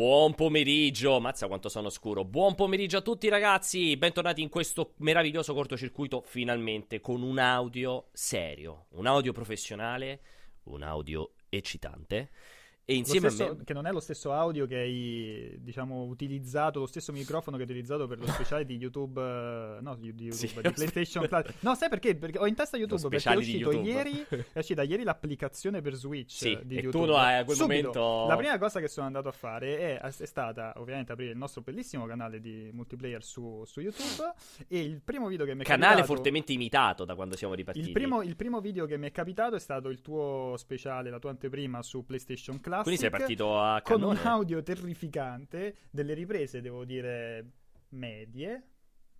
Buon pomeriggio, mazza quanto sono scuro. Buon pomeriggio a tutti ragazzi, bentornati in questo meraviglioso cortocircuito finalmente con un audio serio, un audio professionale, un audio eccitante. E insieme stesso, a me... Che non è lo stesso audio che hai, diciamo, utilizzato, lo stesso microfono che hai utilizzato per lo speciale di YouTube, uh, no, di, YouTube, sì, di PlayStation Plus. No, sai perché? Perché ho in testa YouTube, perché è uscito ieri, è uscita ieri l'applicazione per Switch sì, di YouTube. tu a quel Subito, momento... La prima cosa che sono andato a fare è, è, stata, ovviamente, aprire il nostro bellissimo canale di multiplayer su, su YouTube e il primo video che mi è canale capitato... fortemente imitato da quando siamo ripartiti. Il primo, il primo video che mi è capitato è stato il tuo speciale, la tua anteprima su PlayStation Classic. Quindi sei partito a con un audio terrificante, delle riprese, devo dire, medie,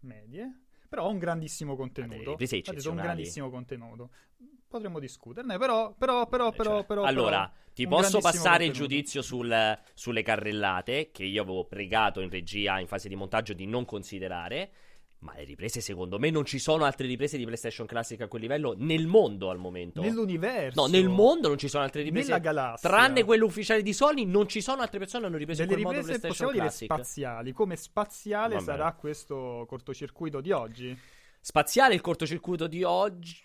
medie, però ho un grandissimo contenuto. Riprese Infatti, un grandissimo contenuto. Potremmo discuterne, però, però, però, però, Cioè, però allora, però, ti posso passare il contenuto. giudizio sul- sulle carrellate che io avevo pregato in regia in fase di montaggio di non considerare. Ma le riprese, secondo me, non ci sono altre riprese di PlayStation Classic a quel livello nel mondo al momento. Nell'universo. No, nel mondo non ci sono altre riprese. Nella galassia. Tranne quelle ufficiali di Sony, non ci sono altre persone che hanno ripreso Delle in quel modo riprese PlayStation possiamo dire Classic. spaziali. Come spaziale Va bene. sarà questo cortocircuito di oggi? Spaziale il cortocircuito di oggi.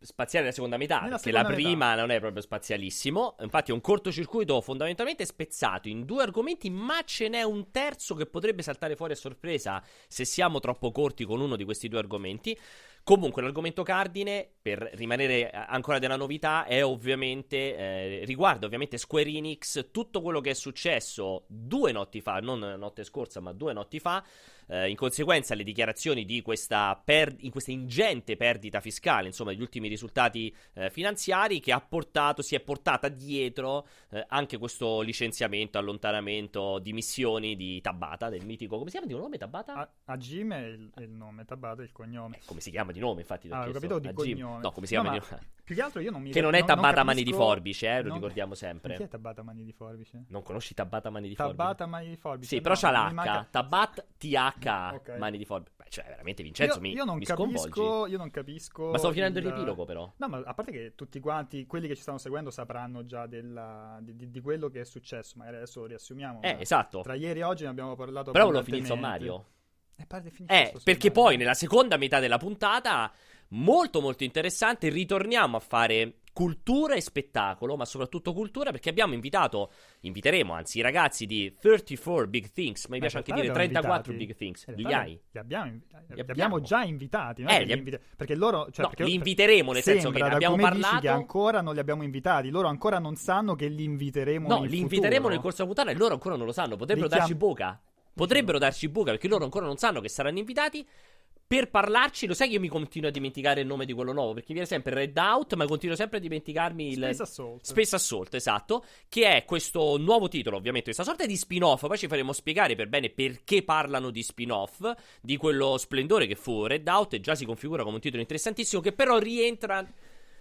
Spaziale nella seconda metà, Nella perché seconda la prima non è proprio spazialissimo. Infatti, è un cortocircuito fondamentalmente spezzato in due argomenti, ma ce n'è un terzo che potrebbe saltare fuori a sorpresa se siamo troppo corti con uno di questi due argomenti. Comunque, l'argomento cardine, per rimanere ancora della novità, è ovviamente. eh, riguarda ovviamente Square Enix, tutto quello che è successo due notti fa, non notte scorsa, ma due notti fa. Eh, in conseguenza, le dichiarazioni di questa, per- in questa ingente perdita fiscale, insomma, degli ultimi risultati eh, finanziari, che ha portato, si è portata dietro eh, anche questo licenziamento, allontanamento, dimissioni di Tabata, del mitico. Come si chiama di nome Tabata? A- Agime è il, è il nome, Tabata è il cognome. Eh, come si chiama di nome, infatti. Ah, ho capito di A Jim. cognome. No, come si No, chiama ma di nome? Più che altro io non mi Che non è Tabata non Mani di capisco- Forbice, eh, lo non- ricordiamo Ma Chi è sempre. Tabata Mani di Forbice? Non conosci Tabata Mani di Forbice? Tabata Mani di Forbice? Sì, No, però c'ha l'H. manca- Tabat TH Ok. Mani di Forbice. Beh, cioè, veramente Vincenzo io, mi, io non mi capisco, io non capisco. Ma stavo finendo il il riepilogo, però. No, ma a parte che tutti quanti, quelli che ci stanno seguendo, sapranno già della- di, di- di quello che è successo. Magari adesso lo riassumiamo. Eh, esatto. Tra ieri e oggi ne abbiamo parlato. Però il abbondantemente. sommario. Eh, Eh, perché sommario. poi nella seconda metà della puntata, molto molto interessante, ritorniamo a fare cultura e spettacolo, ma soprattutto cultura, perché abbiamo invitato, inviteremo anzi i ragazzi di 34 Big Things, ma mi piace anche dire li abbiamo 34 invitati. Big Things. In Li hai? Li abbiamo, invitati- li abbiamo. abbiamo già invitati. non è Eh, li invita- perché loro. Cioè, No, perché li inviteremo, nel senso che ne abbiamo parlato. che ancora non li abbiamo invitati. Loro ancora non sanno che li inviteremo. No, li inviteremo futuro. nel corso della puntata e loro ancora non lo sanno. Potrebbero chiam- darci buca. Potrebbero darci buca perché loro ancora non sanno che saranno invitati. Per parlarci, lo sai che io mi continuo a dimenticare il nome di quello nuovo perché viene sempre Red Out, ma continuo sempre a dimenticarmi il Space Assault. Space Assault, esatto, che è questo nuovo titolo, ovviamente, questa sorta di spin-off. Poi ci faremo spiegare per bene perché parlano di spin-off di quello splendore che fu Red Out e già si configura come un titolo interessantissimo che però rientra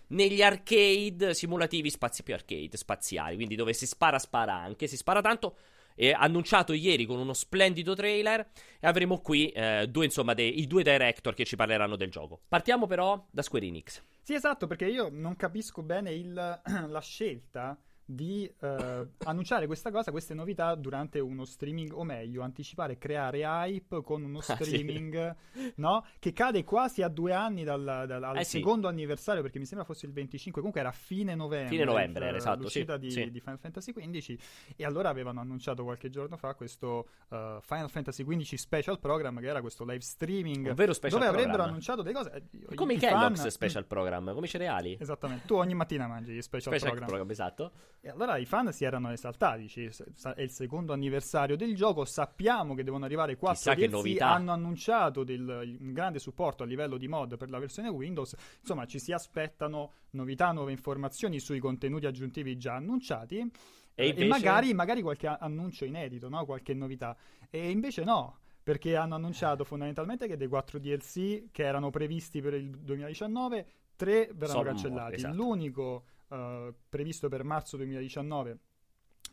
negli arcade simulativi spazi più arcade spaziali, quindi dove si spara spara anche, si spara tanto. E annunciato ieri con uno splendido trailer. E avremo qui eh, due, insomma, dei, i due director che ci parleranno del gioco. Partiamo però da Square Enix. Sì, esatto, perché io non capisco bene il- la scelta di eh, annunciare questa cosa, queste novità durante uno streaming, o meglio, anticipare, creare hype con uno Ah, sì. streaming, no? Che cade quasi a due anni dal, dal- al Eh, sì. secondo anniversario, perché mi sembra fosse il 25, comunque era fine novembre. Fine novembre era, esatto, l'uscita sì, di, sì. di Final Fantasy XV, e allora avevano annunciato qualche giorno fa questo eh, Final Fantasy XV Special Program, che era questo live streaming, dove avrebbero program. annunciato delle cose. eh, Come i fan- Kellogg's Special Program, come i cereali. Esattamente, tu ogni mattina mangi gli special, Special program. program, esatto. E allora i fan si erano esaltati, sa- è il secondo anniversario del gioco, sappiamo che devono arrivare quattro DLC, hanno annunciato del- un grande supporto a livello di mod per la versione Windows, insomma ci si aspettano novità, nuove informazioni sui contenuti aggiuntivi già annunciati E eh, invece- magari, magari qualche annuncio inedito, no? qualche novità. E invece no, perché hanno annunciato fondamentalmente che dei quattro DLC che erano previsti per il 2019, tre verranno Sono cancellati. esatto. L'unico eh, previsto per marzo 2019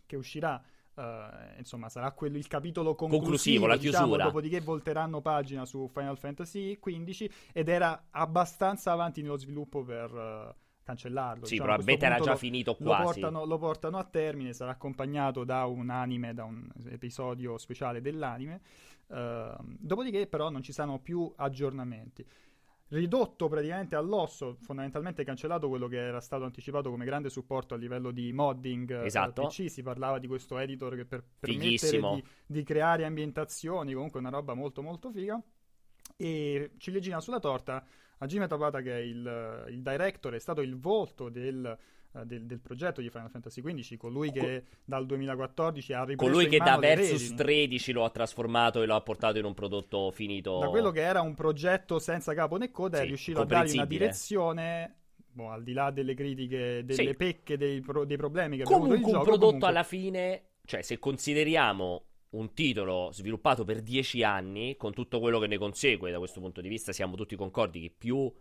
che uscirà eh, insomma sarà quello il capitolo conclusivo, Conclusivo, la diciamo, chiusura. dopodiché volteranno pagina su Final Fantasy XV ed era abbastanza avanti nello sviluppo per, eh, cancellarlo. Sì, diciamo, probabilmente era già lo, finito quasi. Lo portano, lo portano, a termine, sarà accompagnato da un anime, da un episodio speciale dell'anime. Uh, dopodiché, però, non ci saranno più aggiornamenti. Ridotto praticamente all'osso, fondamentalmente cancellato quello che era stato anticipato come grande supporto a livello di modding eh, esatto. PC. Si parlava di questo editor che per permettere di, di creare ambientazioni, comunque una roba molto molto figa. E ciliegina sulla torta, Hajime Tabata che è il, il director, è stato il volto del, uh, del, del, progetto di Final Fantasy XV, colui che Co- dal 2014 ha ripreso Colui che da Versus 13 lo ha trasformato e lo ha portato in un prodotto finito. Da quello che era un progetto senza capo né coda sì, è riuscito a dargli una direzione Boh, al di là delle critiche, delle sì. pecche, dei, pro- dei, problemi che comunque abbiamo avuto un gioco, prodotto comunque... alla fine, cioè se consideriamo un titolo sviluppato per dieci anni, con tutto quello che ne consegue da questo punto di vista, siamo tutti concordi che più,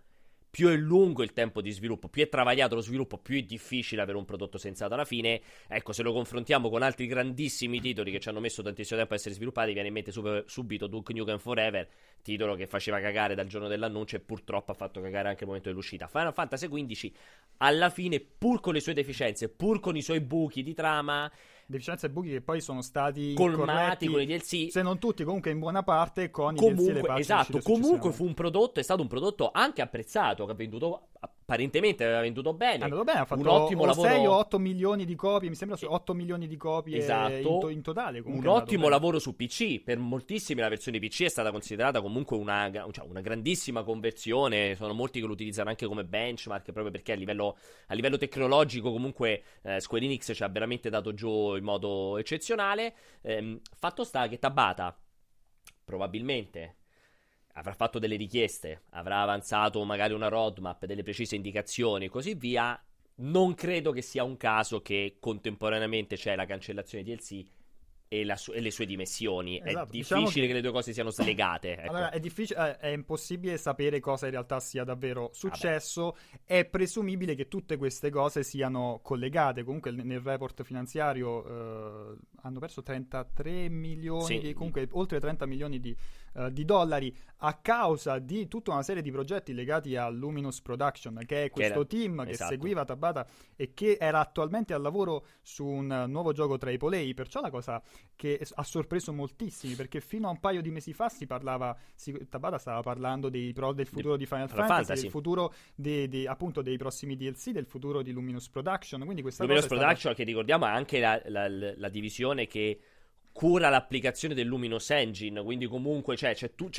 più è lungo il tempo di sviluppo, più è travagliato lo sviluppo, più è difficile avere un prodotto sensato alla fine. Ecco, se lo confrontiamo con altri grandissimi titoli che ci hanno messo tantissimo tempo a essere sviluppati, viene in mente super, subito Duke Nukem Forever, titolo che faceva cagare dal giorno dell'annuncio e purtroppo ha fatto cagare anche il momento dell'uscita. Final Fantasy XV, alla fine, pur con le sue deficienze, pur con i suoi buchi di trama deficienze e buchi che poi sono stati colmati con i DLC. Se non tutti, comunque in buona parte con comunque, i DLC e Esatto, comunque fu un prodotto, è stato un prodotto anche apprezzato, che ha venduto apparentemente aveva venduto bene. Andato bene, ha fatto un ottimo lavoro. 6 o 8 milioni di copie, mi sembra 8 milioni di copie esatto. in, to- in totale. Un ottimo lavoro su PC, per moltissimi la versione PC è stata considerata comunque una, cioè una, grandissima conversione, sono molti che lo utilizzano anche come benchmark proprio perché a livello, a livello tecnologico comunque eh, Square Enix ci ha veramente dato giù in modo eccezionale. Eh, fatto sta che Tabata probabilmente avrà fatto delle richieste, avrà avanzato magari una roadmap, delle precise indicazioni e così via. Non credo che sia un caso che contemporaneamente c'è la cancellazione DLC e, su- e, le sue dimensioni. Esatto, è difficile diciamo che... che... le due cose siano slegate. Ecco. Allora, è, difficile, è, impossibile sapere cosa in realtà sia davvero successo. Vabbè. È presumibile che tutte queste cose siano collegate. Comunque, nel report finanziario eh, hanno perso 33 milioni, sì. comunque oltre 30 milioni di, uh, di, dollari a causa di tutta una serie di progetti legati a Luminous Production, che è questo che era... team che esatto. seguiva Tabata e che era attualmente al lavoro su un nuovo gioco AAA. Perciò la cosa che ha sorpreso moltissimi perché fino a un paio di mesi fa si parlava si, Tabata stava parlando dei pro, del futuro di, di Final Fantasy, Fantasy, del futuro de, de, appunto dei prossimi DLC del futuro di Luminous Production quindi questa Luminous Production che ricordiamo è anche la, la, la, divisione che cura l'applicazione del Luminous Engine quindi comunque cioè, tu,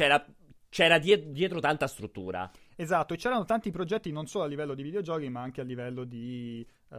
c'era, c'era dietro tanta struttura Esatto, e c'erano tanti progetti non solo a livello di videogiochi, ma anche a livello di uh,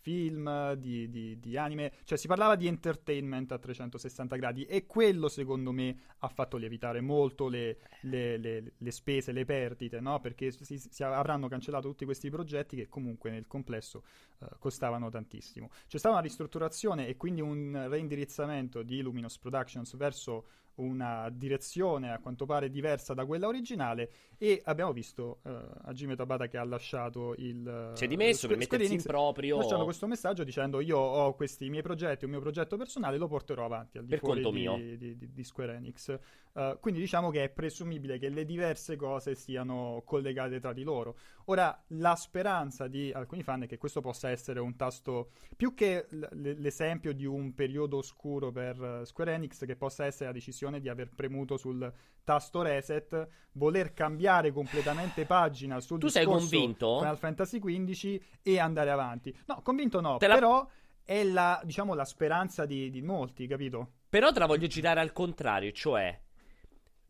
film, di, di, di, anime, cioè si parlava di entertainment a 360 gradi e quello secondo me ha fatto lievitare molto le, le, le, le spese, le perdite, no? perché si, si, avranno cancellato tutti questi progetti che comunque nel complesso uh, costavano tantissimo. C'è stata una ristrutturazione e quindi un reindirizzamento di Luminous Productions verso una direzione a quanto pare diversa da quella originale e abbiamo visto uh, Hajime Tabata che ha lasciato il si è dimesso per mettersi in proprio. lasciando questo messaggio dicendo io ho questi miei progetti un mio progetto personale lo porterò avanti al di per fuori di, di, di, di, Square Enix. Uh, quindi diciamo che è presumibile che le diverse cose siano collegate tra di loro ora la speranza di alcuni fan è che questo possa essere un tasto più che l- l'esempio di un periodo oscuro per Square Enix che possa essere la decisione di aver premuto sul tasto reset, voler cambiare completamente pagina sul tu sei convinto? Final Fantasy XV e andare avanti. No, convinto no, te però è la, diciamo, la speranza di, di molti, capito? Però te la voglio girare al contrario, cioè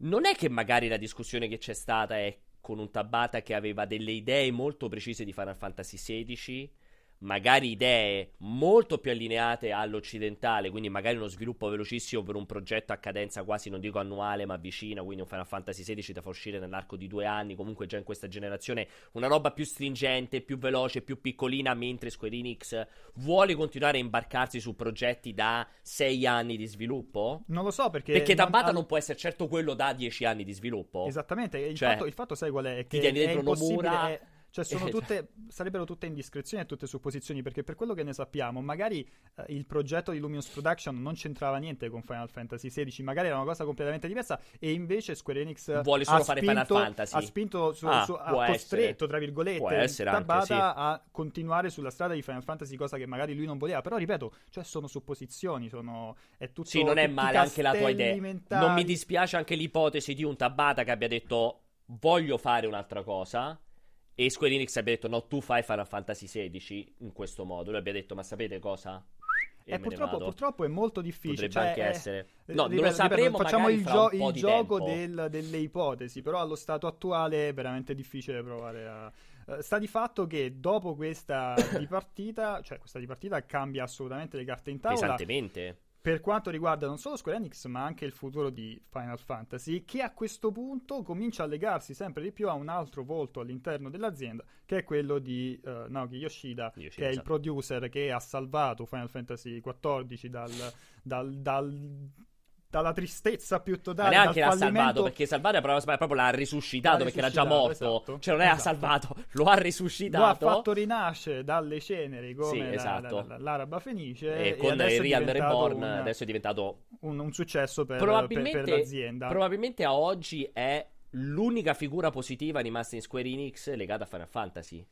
non è che magari la discussione che c'è stata è con un Tabata che aveva delle idee molto precise di Final Fantasy XVI magari idee molto più allineate all'occidentale, quindi magari uno sviluppo velocissimo per un progetto a cadenza quasi non dico annuale ma vicina, quindi un Final Fantasy XVI da far uscire nell'arco di due anni, comunque già in questa generazione una roba più stringente, più veloce, più piccolina, mentre Square Enix vuole continuare a imbarcarsi su progetti da sei anni di sviluppo? Non lo so perché... Perché Tabata non, non può essere certo quello da dieci anni di sviluppo. Esattamente, il, cioè, fatto, il fatto sai qual è? Che ti tieni dentro Nomura... È Cioè, sono tutte, sarebbero tutte indiscrezioni e tutte supposizioni, perché per quello che ne sappiamo, magari eh, il progetto di Luminous Production non c'entrava niente con Final Fantasy XVI, magari era una cosa completamente diversa, e invece Square Enix vuole solo fare spinto, Final Fantasy. Ha spinto, su, ah, su, ha costretto, tra virgolette, Tabata sì. a continuare sulla strada di Final Fantasy, cosa che magari lui non voleva. Però, ripeto, cioè sono supposizioni, sono, è tutto Sì, non è male anche la tua idea. Non mi dispiace anche l'ipotesi di un Tabata che abbia detto voglio fare un'altra cosa e Square Enix abbia detto no, tu fai Final Fantasy XVI in questo modo. Lui abbia detto ma sapete cosa? E eh, purtroppo, purtroppo, è molto difficile. Potrebbe cioè, anche è, essere. No, ripeto, non lo sapremo. Ripeto, facciamo il, gio- il gioco del, delle ipotesi, però allo stato attuale è veramente difficile provare a. Uh, sta di fatto che dopo questa dipartita, cioè questa dipartita cambia assolutamente le carte in tavola. Pesantemente per quanto riguarda non solo Square Enix ma anche il futuro di Final Fantasy che a questo punto comincia a legarsi sempre di più a un altro volto all'interno dell'azienda che è quello di uh, Naoki Yoshida, Yoshida che è il producer che ha salvato Final Fantasy XIV dal, dal, dal dalla tristezza più totale. Ma neanche l'ha fallimento... salvato perché salvare proprio, proprio l'ha risuscitato l'ha perché era già morto. Esatto. Cioè, non è esatto. salvato, lo ha risuscitato. Lo ha fatto rinascere dalle ceneri come sì, esatto. la, la, l'Araba Fenice. E, e con Real Reborn un, adesso è diventato un, un successo per, per, per l'azienda. Probabilmente a oggi è l'unica figura positiva rimasta in Square Enix legata a Final Fantasy.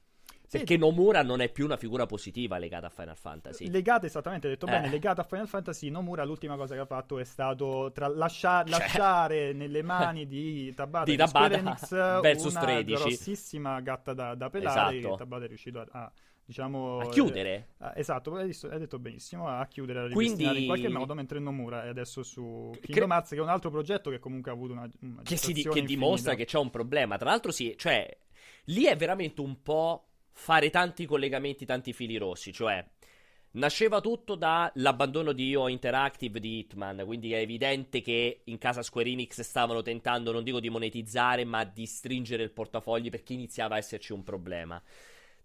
Perché Nomura non è più una figura positiva legata a Final Fantasy. Legata, esattamente, hai detto eh. bene, legata a Final Fantasy, Nomura l'ultima cosa che ha fatto è stato tra lascia- cioè. lasciare nelle mani di Tabata, di Tabata Enix versus una 13. grossissima gatta da, da pelare esatto. Tabata è riuscito a, a diciamo a chiudere eh, esatto hai, detto, hai, detto benissimo a chiudere a Quindi... in qualche modo mentre Nomura è adesso su Kingdom Hearts che è un altro progetto che comunque ha avuto una, una che, si, che dimostra che c'è un problema tra l'altro sì cioè lì è veramente un po' fare tanti collegamenti, tanti fili rossi, cioè nasceva tutto dall'abbandono di IO Interactive di Hitman, quindi è evidente che in casa Square Enix stavano tentando, non dico di monetizzare, ma di stringere il portafogli perché iniziava a esserci un problema.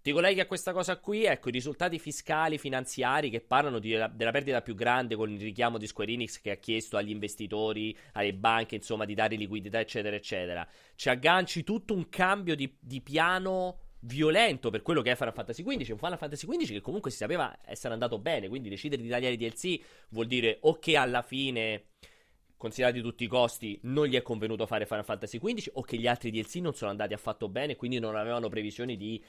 Ti colleghi a questa cosa qui, ecco, i risultati fiscali, finanziari che parlano di, della perdita più grande con il richiamo di Square Enix che ha chiesto agli investitori, alle banche, insomma, di dare liquidità, eccetera, eccetera. Ci agganci tutto un cambio di, di piano violento per quello che è Final Fantasy XV. Un Final Fantasy XV che comunque si sapeva essere andato bene. Quindi decidere di tagliare i DLC vuol dire o che alla fine, considerati tutti i costi, non gli è convenuto fare Final Fantasy XV, o che gli altri DLC non sono andati affatto bene. Quindi non avevano previsioni di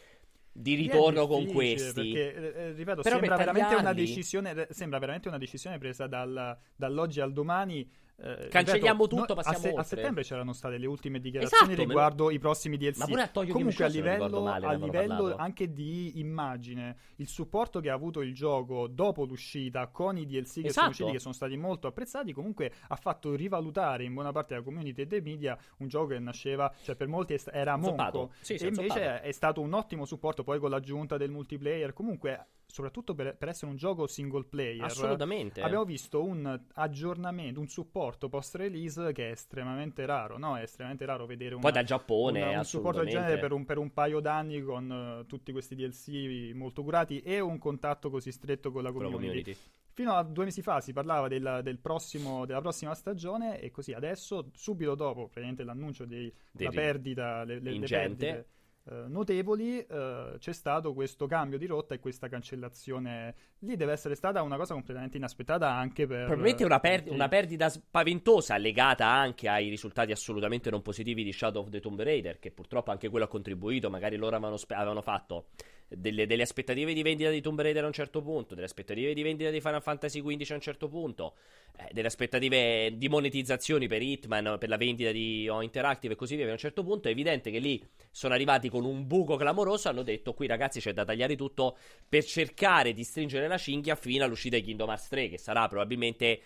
di ritorno con questi. Perché, eh, ripeto, sembra veramente, decisione, sembra veramente, una decisione, presa dal, dall'oggi al domani eh, Cancelliamo ripeto, tutto, passiamo a, se- a, settembre c'erano state le ultime dichiarazioni esatto, riguardo i prossimi DLC. Ma pure a Tokyo Comunque a livello, male, a livello anche di immagine, il supporto che ha avuto il gioco dopo l'uscita con i DLC che esatto. sono usciti, che sono stati molto apprezzati, comunque ha fatto rivalutare in buona parte della community e dei media un gioco che nasceva, cioè per molti era monco. Sì, e invece è stato un ottimo supporto poi con l'aggiunta del multiplayer. Comunque soprattutto per, per, essere un gioco single player. Assolutamente. Abbiamo visto un aggiornamento, un supporto post release che è estremamente raro, no? È estremamente raro vedere un, Poi dal Giappone, una, un supporto del genere per un, per un, paio d'anni con uh, tutti questi DLC molto curati e un contatto così stretto con la community. community. Fino a due mesi fa si parlava del, del prossimo, della prossima stagione e così adesso, subito dopo praticamente l'annuncio della perdita, le, le, le perdite eh, notevoli, eh, c'è stato questo cambio di rotta e questa cancellazione. Lì deve essere stata una cosa completamente inaspettata anche per. Probabilmente una, per- una perdita spaventosa legata anche ai risultati assolutamente non positivi di Shadow of the Tomb Raider, che purtroppo anche quello ha contribuito. Magari loro avevano, spe- avevano fatto delle, delle, aspettative di vendita di Tomb Raider a un certo punto, delle aspettative di vendita di Final Fantasy XV a un certo punto, eh, delle aspettative di monetizzazioni per Hitman, per la vendita di O Interactive e così via. A un certo punto è evidente che lì sono arrivati con un buco clamoroso. Hanno detto: Qui ragazzi c'è da tagliare tutto per cercare di stringere la cinghia fino all'uscita di Kingdom Hearts 3, che sarà probabilmente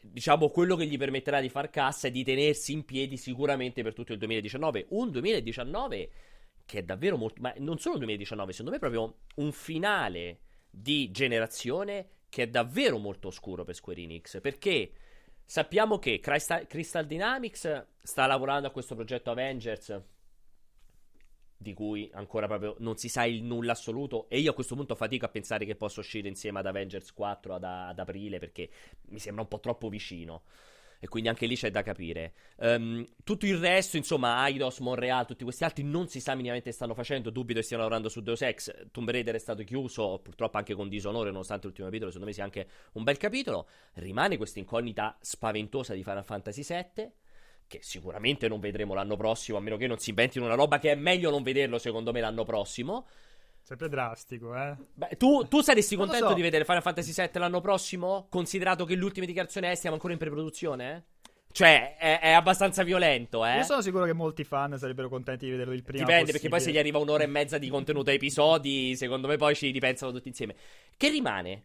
diciamo, quello che gli permetterà di far cassa e di tenersi in piedi sicuramente per tutto il 2019. Un 2019 che è davvero molto... Ma non solo il 2019, secondo me è proprio un finale di generazione che è davvero molto oscuro per Square Enix, perché sappiamo che Crystal, Crystal Dynamics sta lavorando a questo progetto Avengers di cui ancora proprio non si sa il nulla assoluto e io a questo punto fatico a pensare che possa uscire insieme ad Avengers 4 ad, ad aprile perché mi sembra un po' troppo vicino. E quindi anche lì c'è da capire. Um, tutto il resto, insomma, Aidos, Monreal, tutti questi altri non si sa minimamente che stanno facendo. Dubito che stiano lavorando su Deus Ex. Tomb Raider è stato chiuso, purtroppo anche con disonore, nonostante l'ultimo capitolo, secondo me sia anche un bel capitolo. Rimane questa incognita spaventosa di Final Fantasy VII. Che sicuramente non vedremo l'anno prossimo, a meno che non si inventino una roba che è meglio non vederlo, secondo me, l'anno prossimo. Sempre drastico, eh. Beh, tu, tu saresti contento so. di vedere Final Fantasy VII l'anno prossimo? Considerato che l'ultima dichiarazione è stiamo ancora in preproduzione? Cioè, è, è, abbastanza violento, eh. Io sono sicuro che molti fan sarebbero contenti di vederlo il prima Dipende, possibile. perché poi se gli arriva un'ora e mezza di contenuto a episodi, secondo me poi ci ripensano tutti insieme. Che rimane?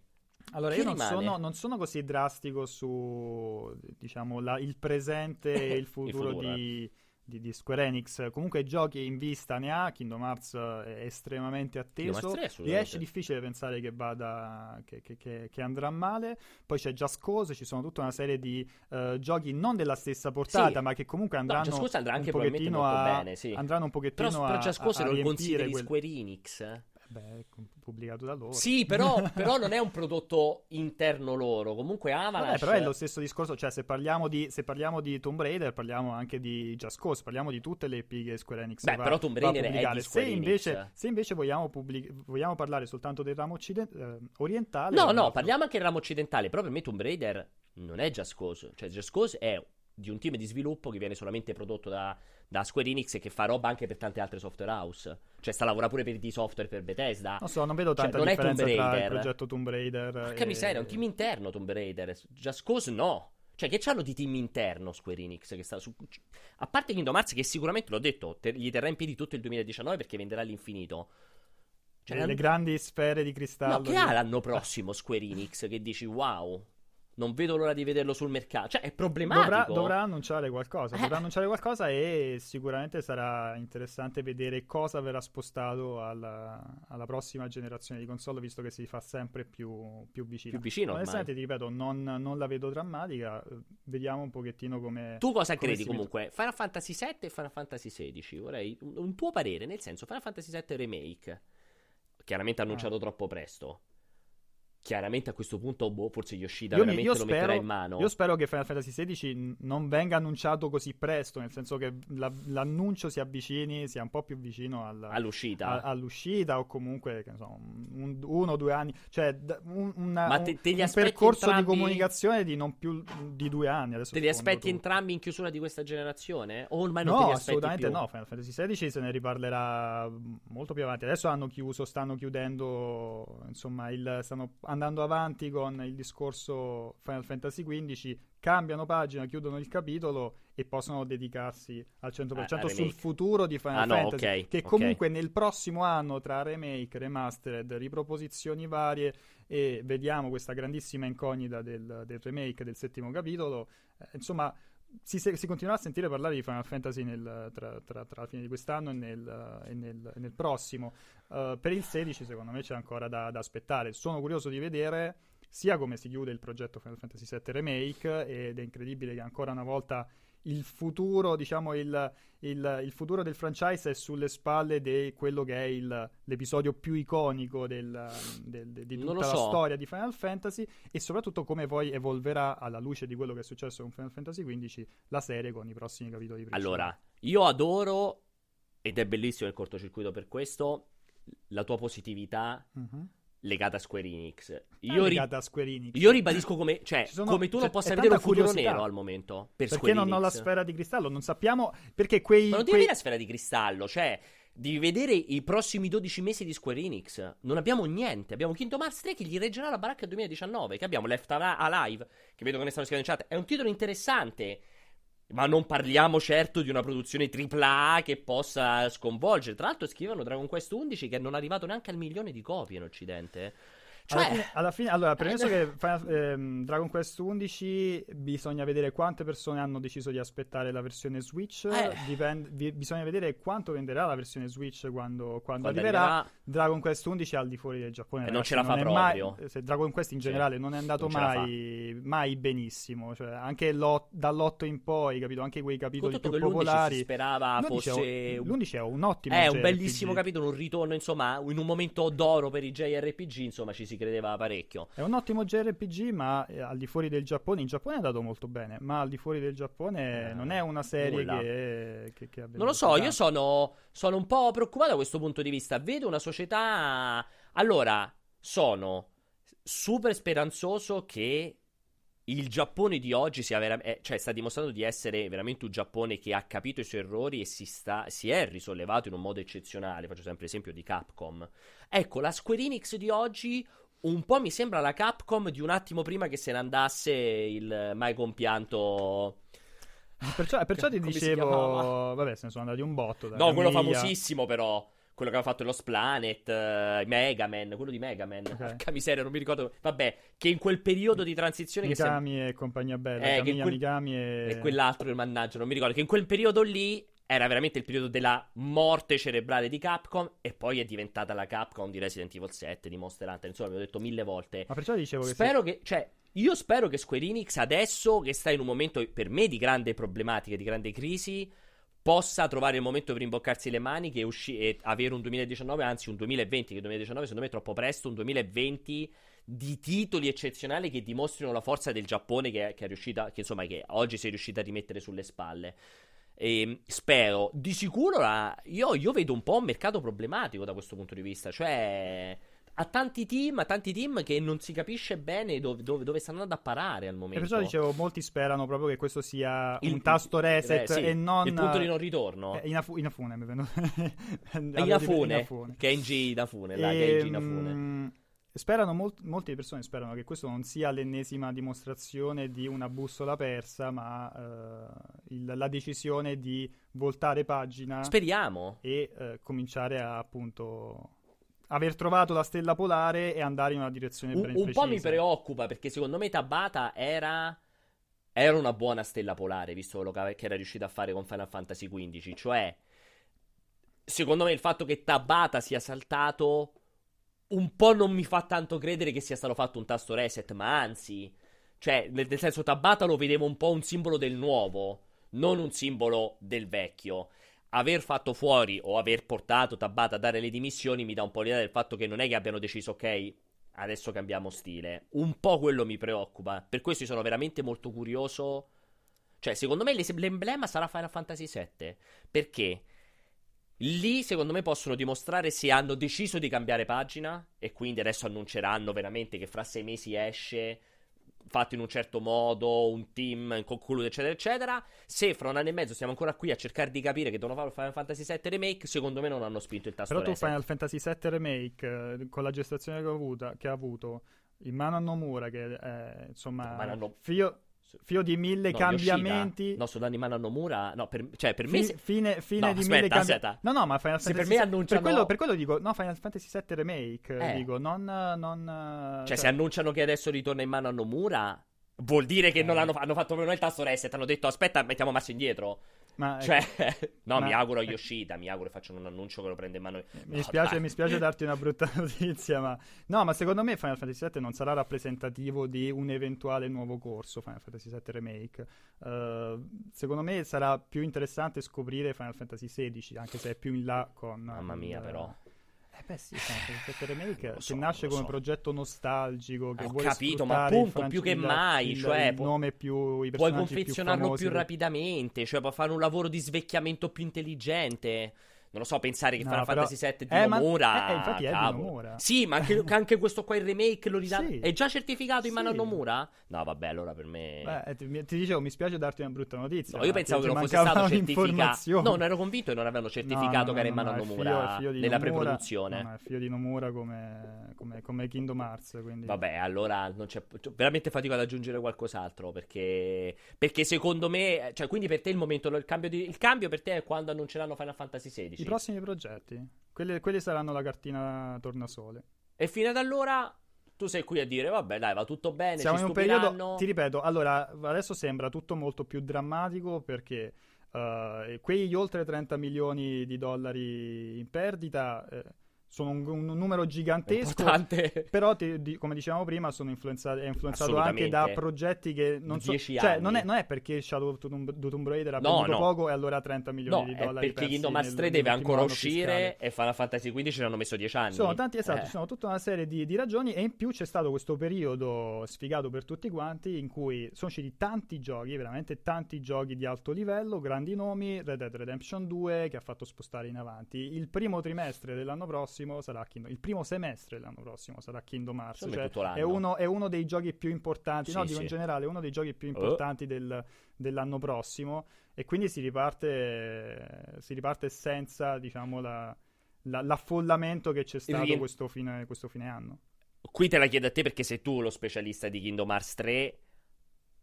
Allora, che io non sono, non sono, così drastico su, diciamo, la, il presente e il futuro, il futuro di... Eh di, di, Square Enix. Comunque giochi in vista ne ha, Kingdom Hearts è estremamente atteso. Riesce difficile pensare che vada che, che, che, che, andrà male. Poi c'è Just Cause, ci sono tutta una serie di uh, giochi non della stessa portata, sì. ma che comunque andranno no, andrà anche un pochettino a, bene, sì. andranno un pochettino però, a, però Just Cause a, lo consideri quel... Square Enix? Beh, pubblicato da loro. Sì, però, però, non è un prodotto interno loro. Comunque Avalanche... Vabbè, però è lo stesso discorso. Cioè, se parliamo di, se parliamo di Tomb Raider, parliamo anche di Just Cause. Parliamo di tutte le IP che Square Enix Beh, va, però Tomb Raider è di se invece, se invece vogliamo, pubblic- vogliamo, parlare soltanto del ramo occiden- eh, orientale... No, no, parliamo anche del ramo occidentale. Però per me Tomb Raider non è Just Cause. Cioè, Just Cause è di un team di sviluppo che viene solamente prodotto da, da Square Enix e che fa roba anche per tante altre software house. Cioè, sta lavorando pure per di software per Bethesda. Non so, non vedo cioè, tanta cioè, differenza tra il progetto Tomb Raider. Porca e... miseria, è un team interno Tomb Raider. Just Cause no. Cioè, che c'hanno di team interno Square Enix? Che sta su... A parte Kingdom Hearts, che sicuramente l'ho detto, te- gli terrà in piedi tutto il 2019 perché venderà all'infinito. Cioè, le, le grandi sfere di cristallo. No, che ha l'anno prossimo Square Enix che dici wow? Non vedo l'ora di vederlo sul mercato. Cioè, è problematico. Dovrà, dovrà annunciare qualcosa. Eh. Dovrà annunciare qualcosa e sicuramente sarà interessante vedere cosa verrà spostato alla, alla, prossima generazione di console, visto che si fa sempre più, più vicino. Più vicino. Onestamente, ti ripeto, non, non, la vedo drammatica. Vediamo un pochettino come. Tu cosa come credi comunque? Met- Final Fantasy VII e Final Fantasy XVI? Vorrei un, un, tuo parere, nel senso, Final Fantasy VII Remake. Chiaramente annunciato ah. troppo presto chiaramente a questo punto boh, forse Yoshida io veramente io lo spero, metterà in mano. Io spero che Final Fantasy XVI non venga annunciato così presto, nel senso che la, l'annuncio si avvicini, sia un po' più vicino al, all'uscita. A, all'uscita o comunque so, un, uno o due anni, cioè un, una, te, te un percorso entrambi... di comunicazione di non più di due anni. Adesso te li aspetti tu. entrambi in chiusura di questa generazione? O ormai non no, te li assolutamente più? no, Final Fantasy XVI se ne riparlerà molto più avanti. Adesso hanno chiuso, stanno chiudendo, insomma, il, stanno andando avanti con il discorso Final Fantasy XV, cambiano pagina, chiudono il capitolo e possono dedicarsi al 100% ah, sul futuro di Final ah, Fantasy, no, okay, che comunque okay. nel prossimo anno tra remake, remastered, riproposizioni varie e vediamo questa grandissima incognita del, del remake del settimo capitolo, eh, insomma si, si, continuerà a sentire parlare di Final Fantasy nel, tra, tra, tra, la fine di quest'anno e nel, e nel, e nel prossimo. Uh, per il 16, secondo me, c'è ancora da, da, aspettare. Sono curioso di vedere sia come si chiude il progetto Final Fantasy VII Remake, ed è incredibile che ancora una volta il futuro, diciamo, il, il, il, futuro del franchise è sulle spalle di quello che è il, l'episodio più iconico del, del, de, di tutta la so. storia di Final Fantasy e soprattutto come poi evolverà alla luce di quello che è successo con Final Fantasy XV la serie con i prossimi capitoli principali. Allora, io adoro, ed è bellissimo il cortocircuito per questo, la tua positività. Mm-hmm legata a Square Enix. Io, ri- a Square Enix. io ribadisco come, cioè, sono, come tu non possa vedere un futuro nero al momento. Per perché Square non Enix. ho la sfera di cristallo? Non sappiamo perché quei. Ma non devi quei... avere la sfera di cristallo, cioè. Devi vedere i prossimi 12 mesi di Square Enix. Non abbiamo niente. Abbiamo Kingdom Hearts 3 che gli reggerà la baracca 2019. Che abbiamo Left Alive. Che vedo che ne stanno scrivendo in chat. È un titolo interessante. Ma non parliamo certo di una produzione AAA che possa sconvolgere. Tra l'altro scrivono Dragon Quest 11 che non è arrivato neanche al milione di copie in Occidente. Cioè... Alla, fine, alla fine, allora, premesso eh, che ehm, Dragon Quest 11 bisogna vedere quante persone hanno deciso di aspettare la versione Switch, eh. dipende, vi, bisogna vedere quanto venderà la versione Switch quando, quando, quando arriverà. arriverà. Dragon Quest 11 è al di fuori del Giappone. E non ce la fa proprio. Mai, se Dragon Quest in generale sì. non è andato non mai, mai, benissimo, cioè, anche dall'8 in poi, capito? Anche quei capitoli più popolari. si sperava fosse... L'11 è un ottimo È un bellissimo capitolo, un ritorno, insomma, in un momento d'oro per i JRPG, insomma, ci si credeva parecchio. È un ottimo JRPG, ma eh, al di fuori del Giappone, in Giappone è andato molto bene, ma al di fuori del Giappone uh, non è una serie che, che, che Non lo so, io sono, sono un po' preoccupato da questo punto di vista. Vedo una società... Allora, sono super speranzoso che il Giappone di oggi sia vera- eh, cioè, sta dimostrando di essere veramente un Giappone che ha capito i suoi errori e si, sta, si è risollevato in un modo eccezionale. Faccio sempre l'esempio di Capcom. Ecco, la Square Enix di oggi un po' mi sembra la Capcom di un attimo prima che se ne andasse il mai compianto. Perciò, perciò ti dicevo, vabbè, se ne sono andati un botto. no, Camilla. quello famosissimo, però quello che aveva fatto Lost Planet, uh, Mega Man, quello di Mega Man. Okay. Porca miseria, non mi ricordo. Vabbè, che in quel periodo di transizione. Mikami sem- e compagnia bella. Eh, Camilla, quel... Mikami e... e quell'altro, mannaggia, non mi ricordo. Che in quel periodo lì era veramente il periodo della morte cerebrale di Capcom e poi è diventata la Capcom di Resident Evil 7, di Monster Hunter, insomma, vi ho detto mille volte. Ma perciò dicevo che Spero se... che, cioè, io spero che Square Enix adesso che sta in un momento per me di grande problematica, di grande crisi, possa trovare il momento per imboccarsi le maniche e, usci- e avere un 2019, anzi un 2020, che 2019 secondo me è troppo presto, un 2020 di titoli eccezionali che dimostrino la forza del Giappone che, che è riuscita, che insomma che oggi si è riuscita a rimettere sulle spalle. E spero, di sicuro la, io, io vedo un po' un mercato problematico da questo punto di vista, cioè ha tanti team, ha tanti team che non si capisce bene dove, dove, dove stanno andando a parare al momento. E perciò dicevo, molti sperano proprio che questo sia il, un tasto reset eh, sì, e non... Il punto di non ritorno. Eh, Inafu- Inafune mi è venuto. Inafune, Inafune, che è in G Inafune, là, e, in G Inafune. Sperano, molt- molte persone sperano che questo non sia l'ennesima dimostrazione di una bussola persa, ma uh, il, la decisione di voltare pagina. Speriamo. E uh, cominciare a appunto aver trovato la stella polare e andare in una direzione ben un, precisa. Un po' mi preoccupa perché secondo me Tabata era, era una buona stella polare, visto quello che era riuscito a fare con Final Fantasy XV. Cioè, secondo me il fatto che Tabata sia saltato un po' non mi fa tanto credere che sia stato fatto un tasto reset, ma anzi, cioè, nel, nel senso Tabata lo vedevo un po' un simbolo del nuovo, non un simbolo del vecchio aver fatto fuori o aver portato Tabata a dare le dimissioni mi dà un po' l'idea del fatto che non è che abbiano deciso, ok, adesso cambiamo stile. Un po' quello mi preoccupa. Per questo sono veramente molto curioso. Cioè, secondo me l'emblema sarà Final Fantasy VII. Perché lì, secondo me, possono dimostrare se hanno deciso di cambiare pagina. E quindi adesso annunceranno veramente che fra sei mesi esce fatto in un certo modo, un team concluso, eccetera, eccetera. Se fra un anno e mezzo siamo ancora qui a cercare di capire che devono fare Final Fantasy VII Remake, secondo me non hanno spinto il tasto Però tu reset. Final Fantasy VII Remake, eh, con la gestazione che ha, avuto, che ha avuto, in mano a Nomura, che è, insomma, Manano... figlio Fio di mille no, cambiamenti. Yoshida. No, sto dando in mano a Nomura. No, per, cioè, per me. Fi, fine, fine no, di aspetta, mille cambiamenti. No, no, ma Final Se Fantasy per me annunciano. Per quello, per quello dico, no, Final Fantasy VII Remake. Eh. Dico, non. non cioè, cioè, se annunciano che adesso ritorna in mano a Nomura. Vuol dire che eh. non hanno, hanno fatto proprio il tasto reset. Hanno detto aspetta, mettiamo marcia indietro. Ma, cioè, no, ma, mi auguro a Yoshida. Mi auguro facciano un annuncio che lo prende in mano. Mi, no, spiace, mi spiace darti una brutta notizia, ma no, ma secondo me Final Fantasy VII non sarà rappresentativo di un eventuale nuovo corso Final Fantasy VII Remake. Uh, secondo me sarà più interessante scoprire Final Fantasy XVI, anche se è più in là con. Mamma mia, il, però. Eh beh sì, Fantasy Remake so, che nasce come so. progetto nostalgico che Ho vuole capito, ma appunto più che mai, il, cioè il nome più i puoi confezionarlo più, più rapidamente, cioè puoi fare un lavoro di svecchiamento più intelligente non lo so, pensare che no, Final però... Fantasy VII di eh, Nomura. Ma... Eh, infatti è cavolo. di Nomura. Sì, ma anche, anche, questo qua il remake lo ridà. Sì. È già certificato in mano a Nomura? No, vabbè, allora per me. Beh, eh, ti, ti, dicevo, mi spiace darti una brutta notizia. No, io pensavo che non fosse stato certificato. No, non ero convinto che non avevano certificato no, no, che era in mano a Nomura figlio, figlio nella Nomura, preproduzione. No, è figlio di Nomura come, come, come Kingdom Hearts. Quindi... Vabbè, allora non c'è. Veramente fatico ad aggiungere qualcos'altro perché. Perché secondo me. Cioè, quindi per te il momento. Il cambio, di, il cambio per te è quando annunceranno Final Fantasy XVI. I prossimi progetti progetti. Quelle, quelle saranno la cartina tornasole. E fino ad allora tu sei qui a dire, vabbè, dai, va tutto bene. Siamo in un periodo. Ti ripeto, allora adesso sembra tutto molto più drammatico perché uh, quegli oltre 30 milioni di dollari in perdita. Eh, sono un, un numero gigantesco, Importante. però ti, di, come dicevamo prima sono influenzato, è influenzato anche da progetti che non so, cioè non è, non è, perché Shadow of the Tomb Raider ha no, venduto no. poco e allora 30 milioni no, di dollari perché Kingdom Hearts 3 deve ancora uscire fiscale. e Final Fantasy XV ci hanno messo 10 anni. Sono tanti, esatto, eh. ci sono tutta una serie di, di, ragioni e in più c'è stato questo periodo sfigato per tutti quanti in cui sono usciti tanti giochi, veramente tanti giochi di alto livello, grandi nomi, Red Dead Redemption 2 che ha fatto spostare in avanti. Il primo trimestre dell'anno prossimo sarà Kingdom il primo semestre l'anno prossimo sarà Kingdom Hearts. Cioè è, uno, è, uno, dei giochi più importanti, sì, no, dico sì. in generale, è uno dei giochi più oh. importanti oh. del, dell'anno prossimo. E quindi si riparte, si riparte senza, diciamo, la, la, l'affollamento che c'è stato Rien... questo, fine, questo fine anno. Qui te la chiedo a te perché sei tu lo specialista di Kingdom Hearts 3.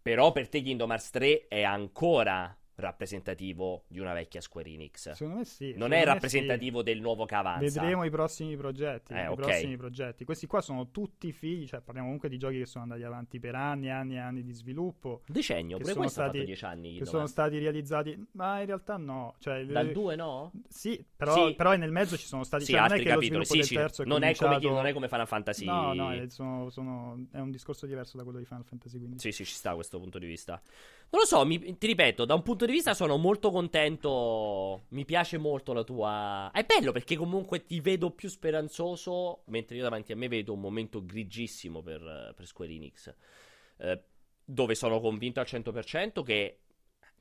Però per te Kingdom Hearts 3 è ancora rappresentativo di una vecchia Square Enix. Secondo me sì. Non è rappresentativo sì. del nuovo che avanza. Vedremo i prossimi progetti. Eh, i okay. prossimi progetti. Questi qua sono tutti figli, cioè parliamo comunque di giochi che sono andati avanti per anni e anni e anni di sviluppo. Decennio, pure sono stati, dieci anni. Che sono stati realizzati, ma in realtà no. Cioè, Dal 2 no? Sì però, sì, però, nel mezzo ci sono stati... Sì, cioè, non è che capitoli. lo sviluppo sì, terzo non, cominciato... è come, non è come Final Fantasy. No, no, è, sono, sono, è un discorso diverso da quello di Final Fantasy. Quindi. Sì, sì, ci sta questo punto di vista. Non lo so, mi, ti ripeto, da un punto di vista sono molto contento. Mi piace molto la tua. È bello perché comunque ti vedo più speranzoso. Mentre io davanti a me vedo un momento grigissimo per, per Square Enix. Eh, dove sono convinto al 100% che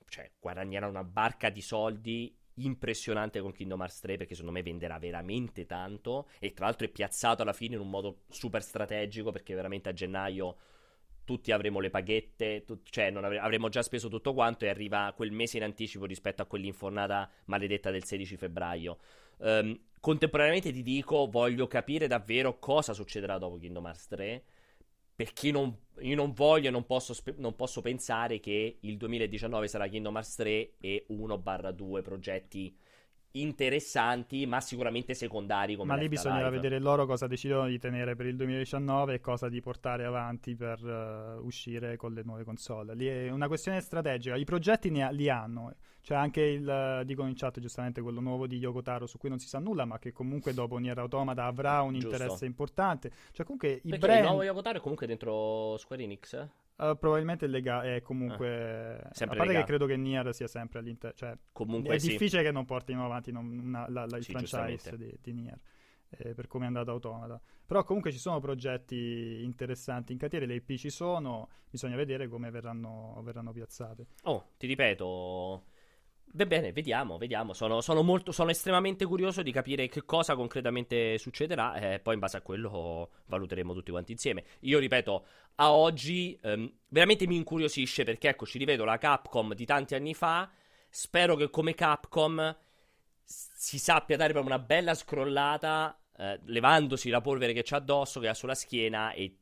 cioè, guadagnerà una barca di soldi impressionante con Kingdom Hearts 3 perché secondo me venderà veramente tanto e tra l'altro è piazzato alla fine in un modo super strategico perché veramente a gennaio tutti avremo le paghette, tu- cioè avre- avremo già speso tutto quanto e arriva quel mese in anticipo rispetto a quell'infornata maledetta del 16 febbraio. Um, contemporaneamente ti dico, voglio capire davvero cosa succederà dopo Kingdom Hearts 3, perché non, io non voglio e non spe- non posso pensare che il 2019 sarà Kingdom Hearts 3 e 1-2 progetti interessanti, ma sicuramente secondari. Come ma lì bisognerà vedere loro cosa decidono di tenere per il 2019 e cosa di portare avanti per uh, uscire con le nuove console. Lì è una questione strategica. I progetti ha, li hanno. C'è anche il, dicono in chat giustamente, quello nuovo di Yoko Taro su cui non si sa nulla, ma che comunque dopo Nier Automata avrà un Giusto. interesse importante. Cioè comunque i Perché brand... il nuovo Yoko Taro è comunque dentro Square Enix? Uh, probabilmente il lega- è comunque. Ah, sempre a parte legato. che credo che Nier sia sempre all'interno. Cioè, comunque è sì. difficile che non portino avanti non, una, la, la, il sì, franchise di, di, Nier. Eh, per come è andato Automata. Però comunque ci sono progetti interessanti in cantiere, le IP ci sono, bisogna vedere come verranno, verranno piazzate. Oh, ti ripeto, Va bene, vediamo, vediamo. Sono, sono, molto, sono, estremamente curioso di capire che cosa concretamente succederà e eh, poi in base a quello valuteremo tutti quanti insieme. Io ripeto, a oggi ehm, veramente mi incuriosisce perché ecco, ci rivedo la Capcom di tanti anni fa. Spero che come Capcom si sappia dare proprio una bella scrollata, eh, levandosi la polvere che c'ha addosso, che ha sulla schiena e